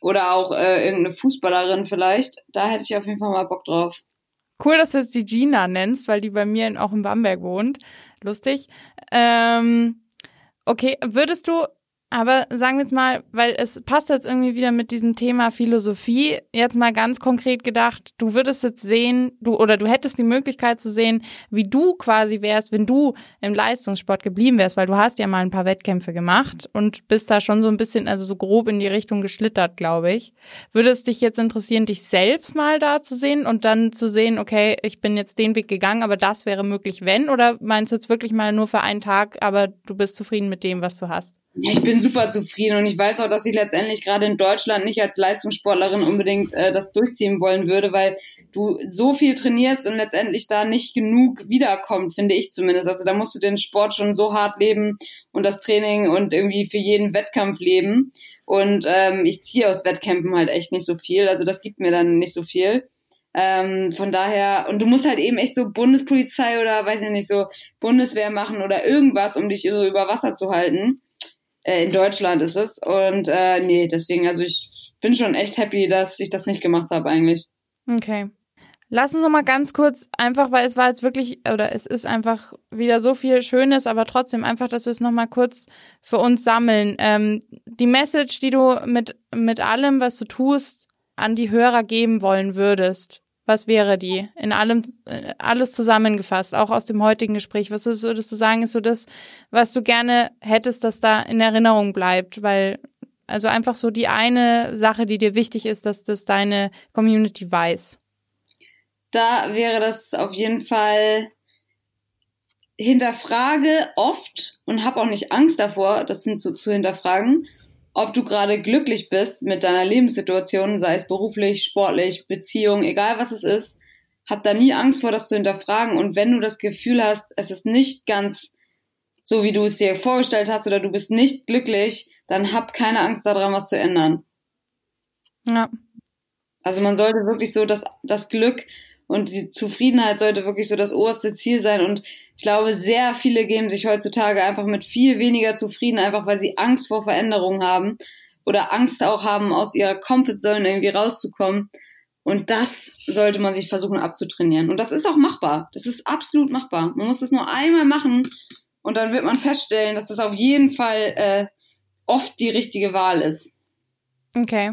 Oder auch äh, irgendeine Fußballerin vielleicht. Da hätte ich auf jeden Fall mal Bock drauf. Cool, dass du jetzt die Gina nennst, weil die bei mir auch in Bamberg wohnt. Lustig. Ähm, okay, würdest du aber sagen wir jetzt mal, weil es passt jetzt irgendwie wieder mit diesem Thema Philosophie, jetzt mal ganz konkret gedacht, du würdest jetzt sehen, du oder du hättest die Möglichkeit zu sehen, wie du quasi wärst, wenn du im Leistungssport geblieben wärst, weil du hast ja mal ein paar Wettkämpfe gemacht und bist da schon so ein bisschen, also so grob in die Richtung geschlittert, glaube ich. Würde es dich jetzt interessieren, dich selbst mal da zu sehen und dann zu sehen, okay, ich bin jetzt den Weg gegangen, aber das wäre möglich, wenn? Oder meinst du jetzt wirklich mal nur für einen Tag, aber du bist zufrieden mit dem, was du hast? Ich bin super zufrieden und ich weiß auch, dass ich letztendlich gerade in Deutschland nicht als Leistungssportlerin unbedingt äh, das durchziehen wollen würde, weil du so viel trainierst und letztendlich da nicht genug wiederkommt, finde ich zumindest. Also da musst du den Sport schon so hart leben und das Training und irgendwie für jeden Wettkampf leben. Und ähm, ich ziehe aus Wettkämpfen halt echt nicht so viel. Also das gibt mir dann nicht so viel. Ähm, von daher, und du musst halt eben echt so Bundespolizei oder weiß ich nicht, so Bundeswehr machen oder irgendwas, um dich so über Wasser zu halten. Äh, in Deutschland ist es. Und äh, nee, deswegen, also ich bin schon echt happy, dass ich das nicht gemacht habe eigentlich. Okay. Lass uns noch mal ganz kurz, einfach, weil es war jetzt wirklich, oder es ist einfach wieder so viel Schönes, aber trotzdem einfach, dass wir es noch mal kurz für uns sammeln. Ähm, die Message, die du mit, mit allem, was du tust, an die Hörer geben wollen würdest, was wäre die? In allem, äh, alles zusammengefasst, auch aus dem heutigen Gespräch. Was würdest du sagen, ist so das, was du gerne hättest, dass da in Erinnerung bleibt? Weil, also einfach so die eine Sache, die dir wichtig ist, dass das deine Community weiß. Da wäre das auf jeden Fall hinterfrage oft und habe auch nicht Angst davor, das so zu hinterfragen ob du gerade glücklich bist mit deiner Lebenssituation, sei es beruflich, sportlich, Beziehung, egal was es ist, hab da nie Angst vor, das zu hinterfragen. Und wenn du das Gefühl hast, es ist nicht ganz so, wie du es dir vorgestellt hast oder du bist nicht glücklich, dann hab keine Angst daran, was zu ändern. Ja. Also man sollte wirklich so das, das Glück und die Zufriedenheit sollte wirklich so das oberste Ziel sein. Und ich glaube, sehr viele geben sich heutzutage einfach mit viel weniger zufrieden, einfach weil sie Angst vor Veränderungen haben oder Angst auch haben, aus ihrer Comfortzone irgendwie rauszukommen. Und das sollte man sich versuchen abzutrainieren. Und das ist auch machbar. Das ist absolut machbar. Man muss es nur einmal machen und dann wird man feststellen, dass das auf jeden Fall äh, oft die richtige Wahl ist. Okay.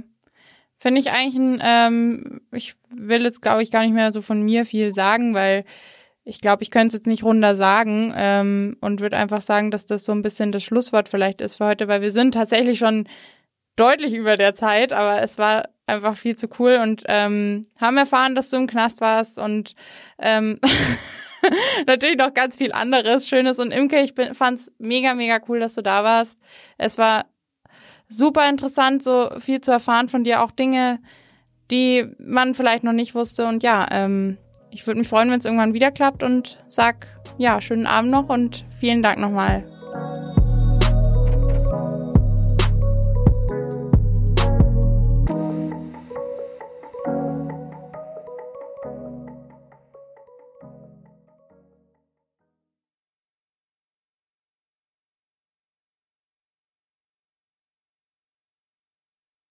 Finde ich eigentlich ein, ähm, ich will jetzt, glaube ich, gar nicht mehr so von mir viel sagen, weil ich glaube, ich könnte es jetzt nicht runder sagen ähm, und würde einfach sagen, dass das so ein bisschen das Schlusswort vielleicht ist für heute, weil wir sind tatsächlich schon deutlich über der Zeit, aber es war einfach viel zu cool und ähm, haben erfahren, dass du im Knast warst und ähm, natürlich noch ganz viel anderes Schönes. Und Imke, ich fand es mega, mega cool, dass du da warst. Es war super interessant, so viel zu erfahren von dir, auch Dinge, die man vielleicht noch nicht wusste. Und ja, ähm, ich würde mich freuen, wenn es irgendwann wieder klappt und sag ja, schönen Abend noch und vielen Dank nochmal